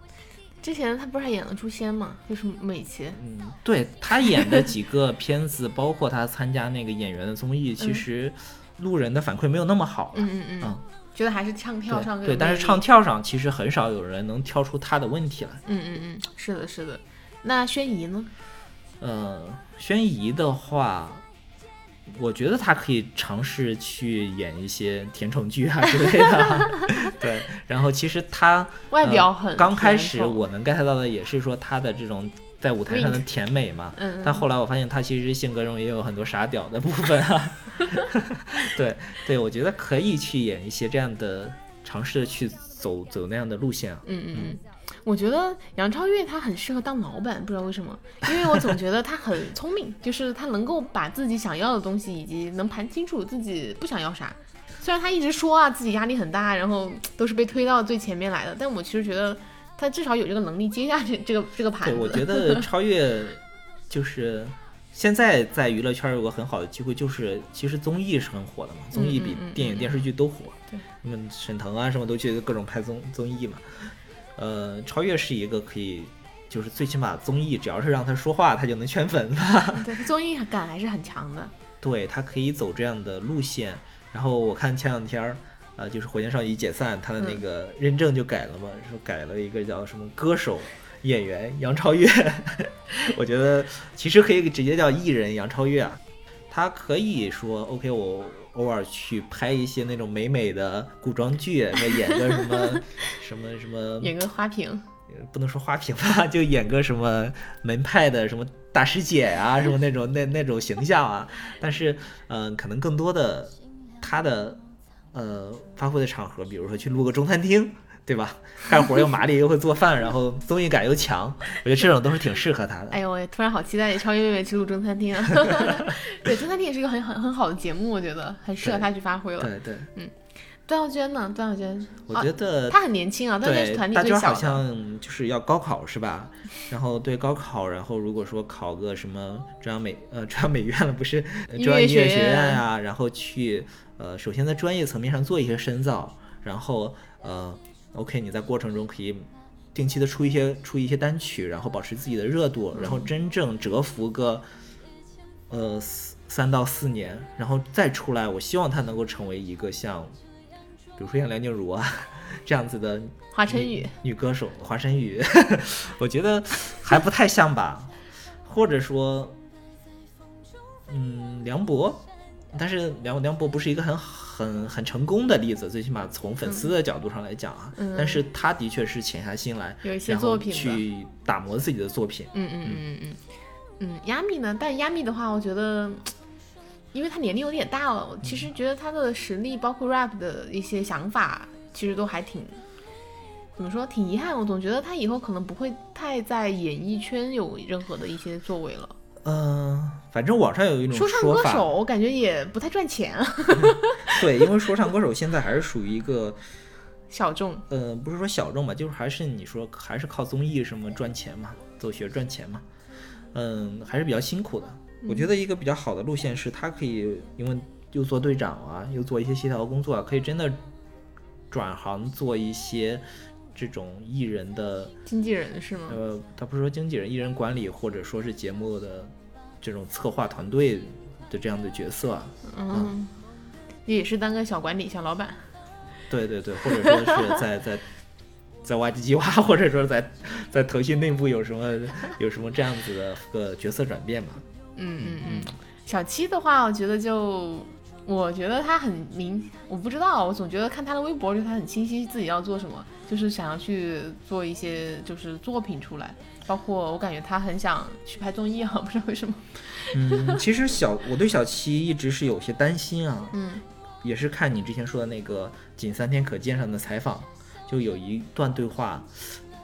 之前他不是还演了《诛仙》吗？就是美琪。嗯，对他演的几个片子，包括他参加那个演员的综艺，其实路人的反馈没有那么好。嗯嗯嗯。觉得还是唱跳上对，但是唱跳上其实很少有人能挑出他的问题来。嗯嗯嗯，是的，是的。那宣仪呢？呃，宣仪的话，我觉得他可以尝试去演一些甜宠剧啊之类的。对，然后其实他外表很刚开始我能 get 到的也是说他的这种。在舞台上的甜美嘛，但后来我发现他其实性格中也有很多傻屌的部分啊。对对，我觉得可以去演一些这样的，尝试去走走那样的路线啊。嗯嗯嗯，我觉得杨超越她很适合当老板，不知道为什么，因为我总觉得她很聪明，就是她能够把自己想要的东西以及能盘清楚自己不想要啥。虽然她一直说啊自己压力很大，然后都是被推到最前面来的，但我其实觉得。他至少有这个能力接下这这个这个盘子。对，我觉得 超越就是现在在娱乐圈有个很好的机会，就是其实综艺是很火的嘛，综艺比电影、电视剧都火。对，那么沈腾啊什么都去各种拍综综艺嘛。呃，超越是一个可以，就是最起码综艺只要是让他说话，他就能圈粉的。对，综艺感还是很强的。对他可以走这样的路线。然后我看前两天儿，呃，就是火箭少女解散，他的那个认证就改了嘛，说改了一个叫什么歌手。演员杨超越，我觉得其实可以直接叫艺人杨超越啊。他可以说 OK，我偶尔去拍一些那种美美的古装剧，演个什么什么什么，演个花瓶，不能说花瓶吧，就演个什么门派的什么大师姐啊，什么那种那那种形象啊。但是，嗯，可能更多的他的呃发挥的场合，比如说去录个中餐厅。对吧？干活又麻利又会做饭，然后综艺感又强，我觉得这种都是挺适合他的。哎呦，我突然好期待超越妹妹去录中餐厅啊！对，中餐厅也是一个很很很好的节目，我觉得很适合他去发挥了。对对，嗯。段奥娟呢？段奥娟，我觉得她很年轻啊，但是团体最小。好像就是要高考是吧？然后对高考，然后如果说考个什么中央美呃中央美院了，不是中央音乐学院啊，然后去呃首先在专业层面上做一些深造，然后呃。OK，你在过程中可以定期的出一些出一些单曲，然后保持自己的热度，然后真正蛰伏个呃三到四年，然后再出来。我希望他能够成为一个像，比如说像梁静茹啊这样子的华晨宇女歌手。华晨宇，我觉得还不太像吧，或者说，嗯，梁博。但是梁梁博不是一个很很很成功的例子，最起码从粉丝的角度上来讲啊，但是他的确是潜下心来，有一些作品去打磨自己的作品。嗯嗯嗯嗯嗯嗯。亚米呢？但亚米的话，我觉得，因为他年龄有点大了，我其实觉得他的实力，包括 rap 的一些想法，其实都还挺，怎么说，挺遗憾。我总觉得他以后可能不会太在演艺圈有任何的一些作为了。嗯，反正网上有一种说唱歌手，我感觉也不太赚钱。对，因为说唱歌手现在还是属于一个小众。呃，不是说小众吧，就是还是你说还是靠综艺什么赚钱嘛，走学赚钱嘛。嗯，还是比较辛苦的。我觉得一个比较好的路线是，他可以因为又做队长啊，又做一些协调工作，可以真的转行做一些。这种艺人的经纪人是吗？呃，他不是说经纪人，艺人管理或者说是节目的这种策划团队的这样的角色。嗯，也是当个小管理、小老板。对对对，或者说是在在 在挖机计划，或者说在在腾讯内部有什么有什么这样子的个角色转变嘛？嗯嗯嗯。小七的话，我觉得就。我觉得他很明，我不知道，我总觉得看他的微博，就他很清晰自己要做什么，就是想要去做一些就是作品出来，包括我感觉他很想去拍综艺啊，不知道为什么。嗯，其实小我对小七一直是有些担心啊，嗯，也是看你之前说的那个仅三天可见上的采访，就有一段对话，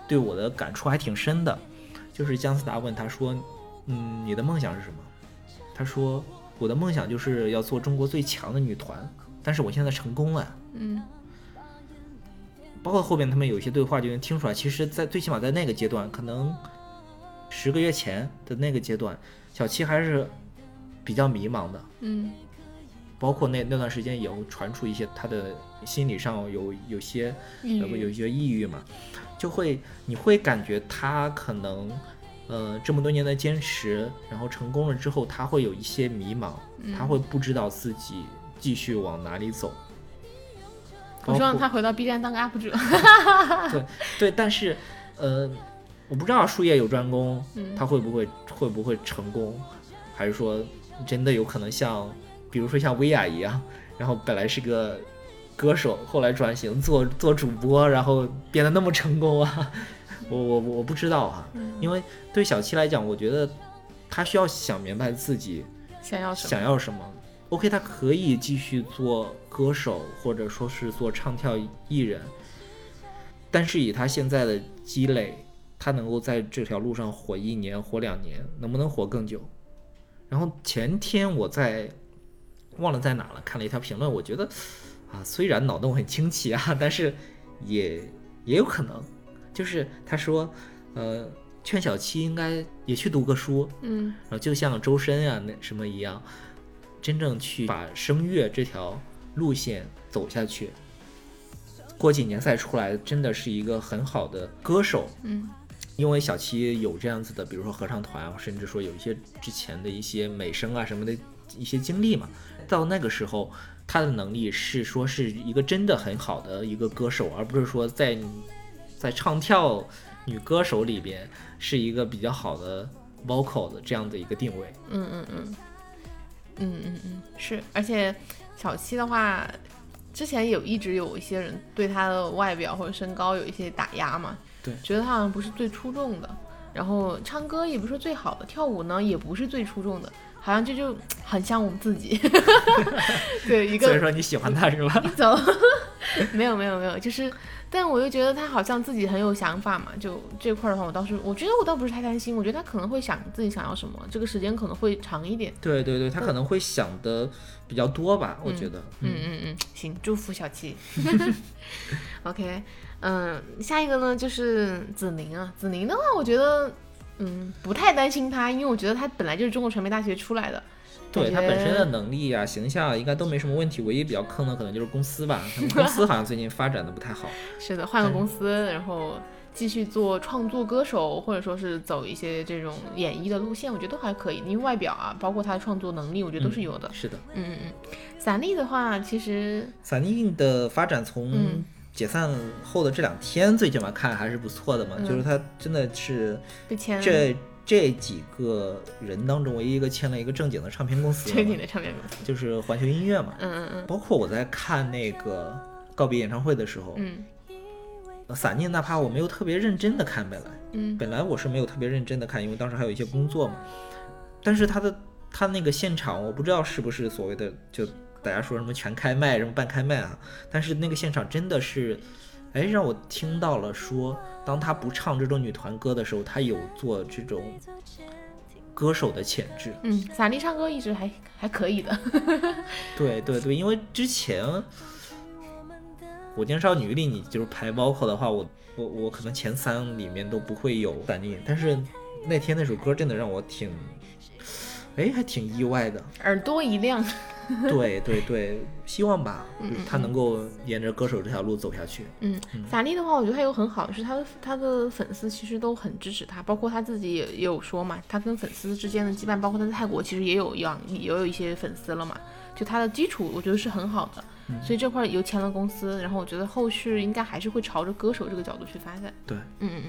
对我的感触还挺深的，就是姜思达问他说，嗯，你的梦想是什么？他说。我的梦想就是要做中国最强的女团，但是我现在成功了。嗯，包括后边他们有一些对话就能听出来，其实，在最起码在那个阶段，可能十个月前的那个阶段，小七还是比较迷茫的。嗯，包括那那段时间也会传出一些他的心理上有有些呃有一些抑郁嘛，就会你会感觉他可能。呃，这么多年的坚持，然后成功了之后，他会有一些迷茫，他会不知道自己继续往哪里走。我希望他回到 B 站当个 UP 主。对对，但是呃，我不知道术业有专攻，他会不会会不会成功，还是说真的有可能像，比如说像薇娅一样，然后本来是个歌手，后来转型做做主播，然后变得那么成功啊？我我我不知道啊，因为对小七来讲，我觉得他需要想明白自己想要什么。想要什么？OK，他可以继续做歌手，或者说是做唱跳艺人，但是以他现在的积累，他能够在这条路上火一年、火两年，能不能火更久？然后前天我在忘了在哪了，看了一条评论，我觉得啊，虽然脑洞很清奇啊，但是也也有可能。就是他说，呃，劝小七应该也去读个书，嗯然后就像周深啊那什么一样，真正去把声乐这条路线走下去。过几年再出来，真的是一个很好的歌手。嗯因为小七有这样子的，比如说合唱团啊，甚至说有一些之前的一些美声啊什么的一些经历嘛，到那个时候，他的能力是说是一个真的很好的一个歌手，而不是说在在唱跳女歌手里边是一个比较好的 vocal 的这样的一个定位。嗯嗯嗯。嗯嗯嗯，是，而且小七的话，之前有一直有一些人对她的外表或者身高有一些打压嘛，对。觉得她好像不是最出众的，然后唱歌也不是最好的，跳舞呢也不是最出众的，好像这就很像我们自己，对一个所以说你喜欢他是吧？你走，没有没有没有，就是，但我又觉得他好像自己很有想法嘛，就这块儿的话，我倒是我觉得我倒不是太担心，我觉得他可能会想自己想要什么，这个时间可能会长一点。对对对，他可能会想的比较多吧，我觉得。嗯嗯嗯，行，祝福小七。OK，嗯，下一个呢就是子宁啊，子宁的话，我觉得嗯不太担心他，因为我觉得他本来就是中国传媒大学出来的，对他本身的能力啊、形象啊，应该都没什么问题。唯一比较坑的可能就是公司吧，他们公司好像最近发展的不太好。是的，换个公司，然后继续做创作歌手，或者说是走一些这种演绎的路线，我觉得都还可以。因为外表啊，包括他的创作能力，我觉得都是有的。是的，嗯嗯嗯，散丽的话，其实散印的发展从嗯解散后的这两天，最起码看还是不错的嘛。嗯就是他真的是这这几个人当中唯一一个签了一个正经的唱片公司正经，的唱片公司。就是环球音乐嘛。嗯嗯嗯包括我在看那个告别演唱会的时候，嗯呃散印哪怕我没有特别认真的看本来。嗯本来我是没有特别认真的看，因为当时还有一些工作嘛。但是他的他那个现场，我不知道是不是所谓的就大家说什么全开麦，什么半开麦啊。但是那个现场真的是，哎，让我听到了说，当他不唱这种女团歌的时候，他有做这种歌手的潜质。嗯，散丽唱歌一直还还可以的。对对对，因为之前《火箭少女》里你就是排 vocal 的话，我我我可能前三里面都不会有散印，但是那天那首歌真的让我挺，哎，还挺意外的。耳朵一亮。对对对，希望吧，嗯他能够沿着歌手这条路走下去。嗯，法力的话，我觉得他有很好的是他的他的粉丝其实都很支持他，包括他自己也也有说嘛，他跟粉丝之间的羁绊，包括他在泰国其实也有养也有一些粉丝了嘛，就他的基础我觉得是很好的，所以这块又签了公司，然后我觉得后续应该还是会朝着歌手这个角度去发展。对，嗯嗯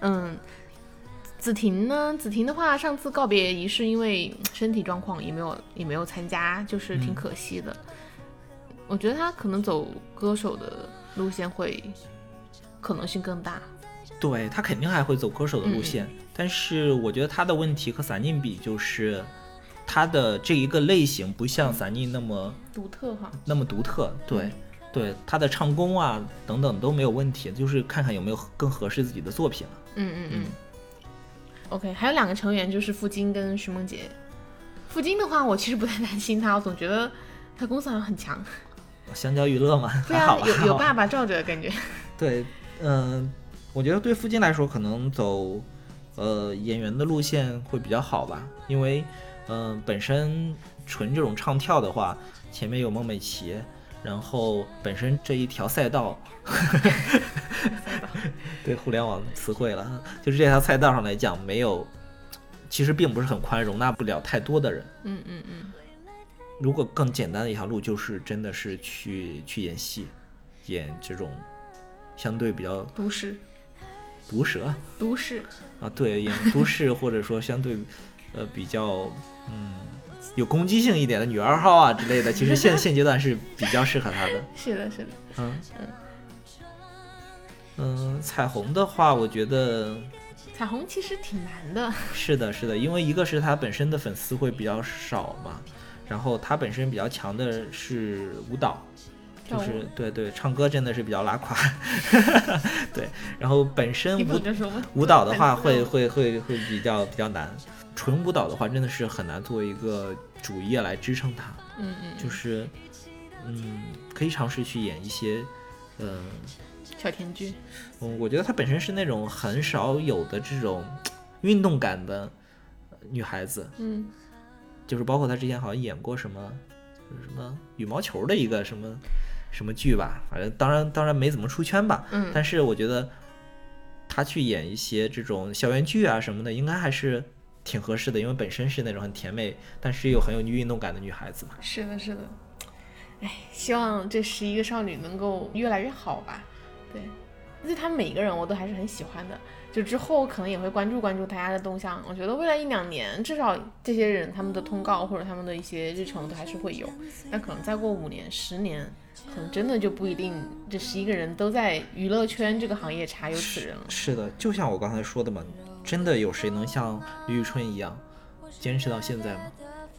嗯嗯。子婷呢？子婷的话，上次告别仪式因为身体状况也没有也没有参加，就是挺可惜的。我觉得她可能走歌手的路线会可能性更大。对她肯定还会走歌手的路线，但是我觉得她的问题和散宁比，就是他的这一个类型不像散宁那么独特哈，那么独特，对，对，他的唱功啊等等都没有问题，就是看看有没有更合适自己的作品了。嗯嗯嗯。OK，还有两个成员就是付金跟徐梦洁。付金的话，我其实不太担心他，我总觉得他公司好像很强。香蕉娱乐嘛，对啊？有有爸爸罩着，感觉。对，嗯、我觉得对付金来说，可能走呃演员的路线会比较好吧，因为嗯、呃本身纯这种唱跳的话，前面有孟美岐，然后本身这一条赛道，对互联网词汇了，就是这条赛道上来讲，没有，其实并不是很宽，容纳不了太多的人。嗯嗯嗯。如果更简单的一条路，就是真的是去去演戏，演这种相对比较都市，毒舌都市。啊，对，演都市或者说相对呃比较嗯有攻击性一点的女二号啊之类的，其实现 现阶段是比较适合她的。是的，是的。嗯嗯，彩虹的话，我觉得彩虹其实挺难的。是的，是的，因为一个是她本身的粉丝会比较少嘛，然后她本身比较强的是舞蹈。就是对对，唱歌真的是比较拉垮，对。然后本身舞舞蹈的话会会会会比较比较难，纯舞蹈的话真的是很难作为一个主业来支撑它。嗯嗯，就是嗯，可以尝试去演一些，呃，小甜剧，嗯，我觉得她本身是那种很少有的这种 运动感的女孩子，嗯，就是包括她之前好像演过什么，就是什么羽毛球的一个什么什么剧吧，反正当然当然没怎么出圈吧，嗯但是我觉得她去演一些这种校园剧啊什么的，应该还是挺合适的，因为本身是那种很甜美，但是又很有运动感的女孩子嘛。是的，是的。哎，希望这十一个少女能够越来越好吧。对，而且他们每一个人我都还是很喜欢的。就之后可能也会关注关注大家的动向。我觉得未来一两年，至少这些人他们的通告或者他们的一些日程都还是会有。那可能再过五年、十年，可能真的就不一定这十一个人都在娱乐圈这个行业查有此人了。是的，就像我刚才说的嘛，真的有谁能像李宇春一样坚持到现在吗？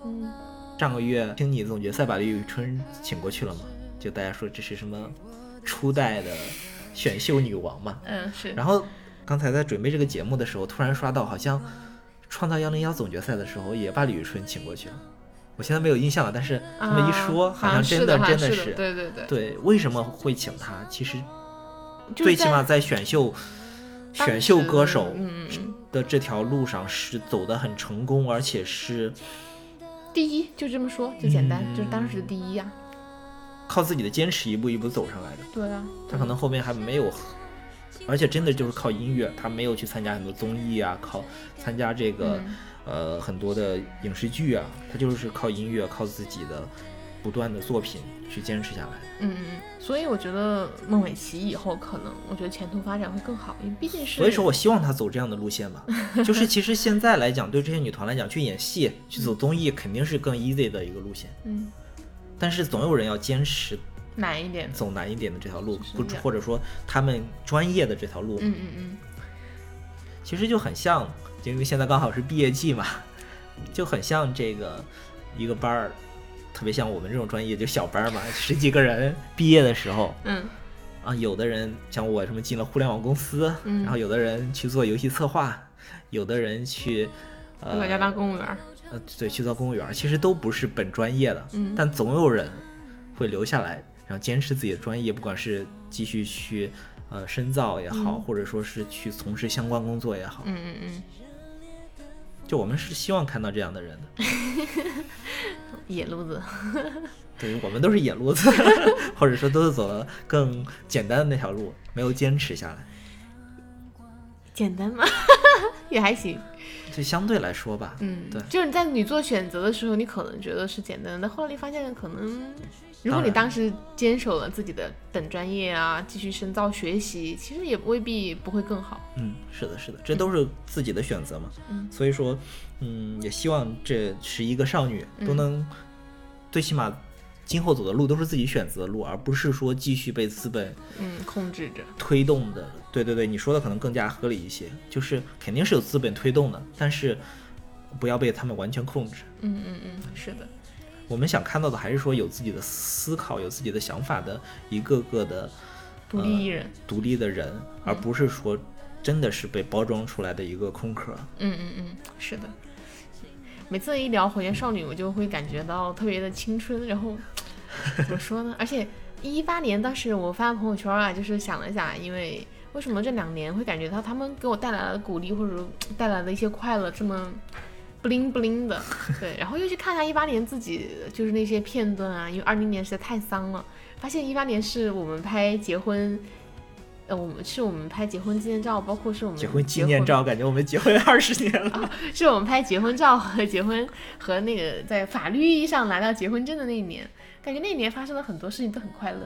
嗯，上个月听你总决赛把李宇春请过去了嘛，就大家说这是什么初代的选秀女王嘛。嗯，是。然后刚才在准备这个节目的时候，突然刷到好像《创造幺零幺》总决赛的时候也把李宇春请过去了。我现在没有印象了，但是这么一说，啊、好像真的真的是对对对对。为什么会请她？其实最起码在选秀选秀歌手嗯的这条路上是走得很成功，而且是第一，就这么说，就简单，嗯就是当时的第一呀、靠自己的坚持一步一步走上来的。对啊，他可能后面还没有，而且真的就是靠音乐，他没有去参加很多综艺啊，靠参加这个、嗯呃很多的影视剧啊，他就是靠音乐，靠自己的不断的作品去坚持下来。嗯嗯嗯，所以我觉得孟美岐以后可能，我觉得前途发展会更好，因为毕竟是。所以说我希望他走这样的路线吧，就是其实现在来讲，对这些女团来讲，去演戏、去走综艺肯定是更 easy 的一个路线，嗯，但是总有人要坚持难一点的。走难一点的这条路，不或者说他们专业的这条路。嗯嗯嗯，其实就很像，因为现在刚好是毕业季嘛，就很像这个一个班儿，特别像我们这种专业就小班儿嘛，十几个人毕业的时候嗯啊，有的人像我什么进了互联网公司，嗯然后有的人去做游戏策划，有的人去呃老家当公务员儿。呃对去做公务员儿，其实都不是本专业的，嗯但总有人会留下来，然后坚持自己的专业，不管是继续去呃深造也好，嗯或者说是去从事相关工作也好。嗯嗯嗯，就我们是希望看到这样的人的，野路子。对我们都是野路子，或者说都是走了更简单的那条路，没有坚持下来。简单吗？也还行。就相对来说吧，嗯，对就是在你做选择的时候，你可能觉得是简单的，但后来你发现可能，如果你当时坚守了自己的本专业啊，继续深造学习，其实也未必不会更好。嗯，是的，是的，这都是自己的选择嘛。嗯所以说，嗯，也希望这十一个少女都嗯能，最起码今后走的路都是自己选择的路，而不是说继续被资本嗯，控制着。推动的。对对对，你说的可能更加合理一些，就是肯定是有资本推动的，但是不要被他们完全控制。嗯嗯嗯，是的。我们想看到的还是说有自己的思考、有自己的想法的一个个的独立艺人。独立的人，而不是说真的是被包装出来的一个空壳。嗯嗯嗯，是的。每次一聊火箭少女，我就会感觉到特别的青春，然后怎么说呢？而且一八年当时我发朋友圈啊，就是想了想，因为为什么这两年会感觉到他们给我带来的鼓励或者带来的一些快乐这么不灵不灵的？对，然后又去看一下一八年自己就是那些片段啊，因为二零年实在太丧了，发现一八年是我们拍结婚。呃，我们是我们拍结婚纪念照，包括是我们结婚纪念照，感觉我们结婚二十年了。是我们拍结婚照和结婚和那个在法律意义上拿到结婚证的那一年，感觉那一年发生了很多事情都很快乐。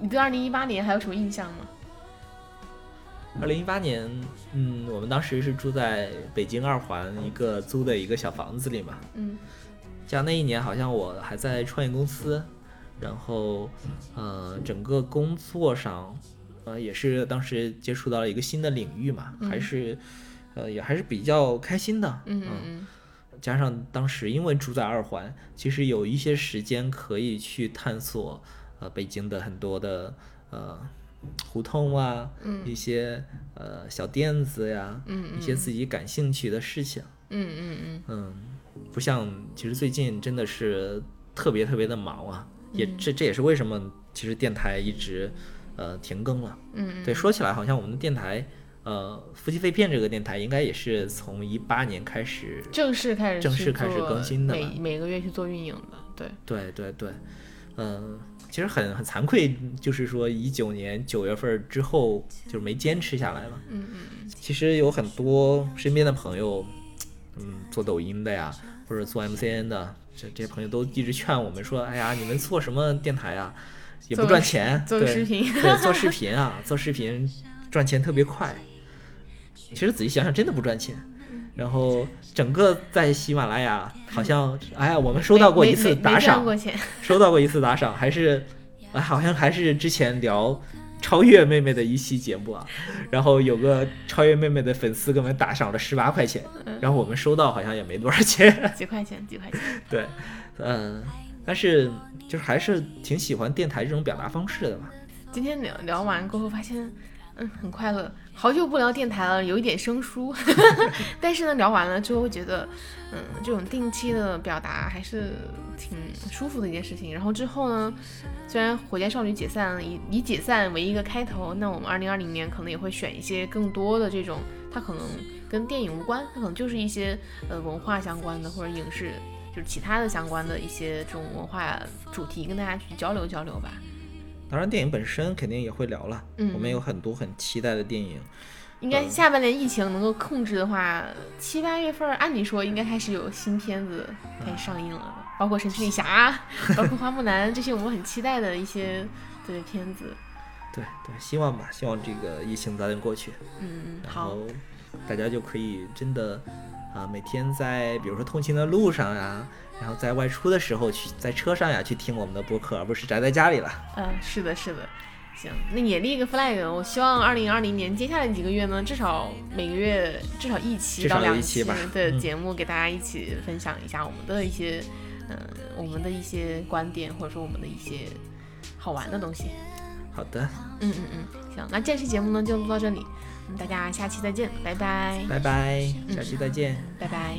你对二零一八年还有什么印象吗？二零一八年，嗯，我们当时是住在北京二环一个租的一个小房子里嘛。嗯像那一年，好像我还在创业公司，然后，呃，整个工作上，呃，也是当时接触到了一个新的领域嘛，还是，呃，也还是比较开心的。嗯加上当时因为住在二环，其实有一些时间可以去探索，呃，北京的很多的呃胡同啊，一些呃小店子呀，嗯一。些自己感兴趣的事情，嗯嗯嗯。嗯，不像其实最近真的是特别特别的忙啊，也这这也是为什么其实电台一直呃停更了。嗯，对，说起来好像我们的电台，呃，夫妻肺片这个电台应该也是从一八年开始正式开始正式开始更新的每每个月去做运营的。对，对对对，嗯，其实很很惭愧，就是说一九年九月份之后就没坚持下来了。嗯嗯嗯。其实有很多身边的朋友，嗯，做抖音的呀，或者做 MCN 的，这这些朋友都一直劝我们说：“哎呀，你们做什么电台啊？也不赚钱，做视频，对，做 视频啊，做视频赚钱特别快。其实仔细想想，真的不赚钱。”然后整个在喜马拉雅，好像哎呀，我们收到过一次打赏，收到过一次打赏，还是哎，好像还是之前聊超越妹妹的一期节目啊。然后有个超越妹妹的粉丝给我们打赏了十八块钱，然后我们收到好像也没多少钱，几块钱，几块钱。对，嗯，但是就是还是挺喜欢电台这种表达方式的吧。今天聊聊完过后，发现嗯很快乐。好久不聊电台了，有一点生疏，但是呢，聊完了之后觉得，嗯，这种定期的表达还是挺舒服的一件事情。然后之后呢，虽然火箭少女解散以以解散为一个开头，那我们二零二零年可能也会选一些更多的这种，它可能跟电影无关，它可能就是一些呃文化相关的或者影视，就是其他的相关的一些这种文化主题，跟大家去交流交流吧。当然，电影本身肯定也会聊了。嗯，我们有很多很期待的电影。应该下半年疫情能够控制的话，七八月份按理说应该开始有新片子开始上映了，包括神奇女侠，包括花木兰这些我们很期待的一些对片子。对对，希望吧，希望这个疫情早点过去。嗯嗯，好。大家就可以真的啊，每天在比如说通勤的路上呀。然后在外出的时候去在车上呀去听我们的播客，而不是宅在家里了。嗯，是的，是的。行，那也立一个 flag，我希望二零二零年接下来几个月呢，至少每个月至少一期到两期的节目，给大家一起分享一下我们的一些，嗯，我们的一些观点，或者说我们的一些好玩的东西。好的。嗯嗯嗯，行，那这期节目呢就录到这里，大家下期再见，拜拜。拜拜，下期再见，拜拜。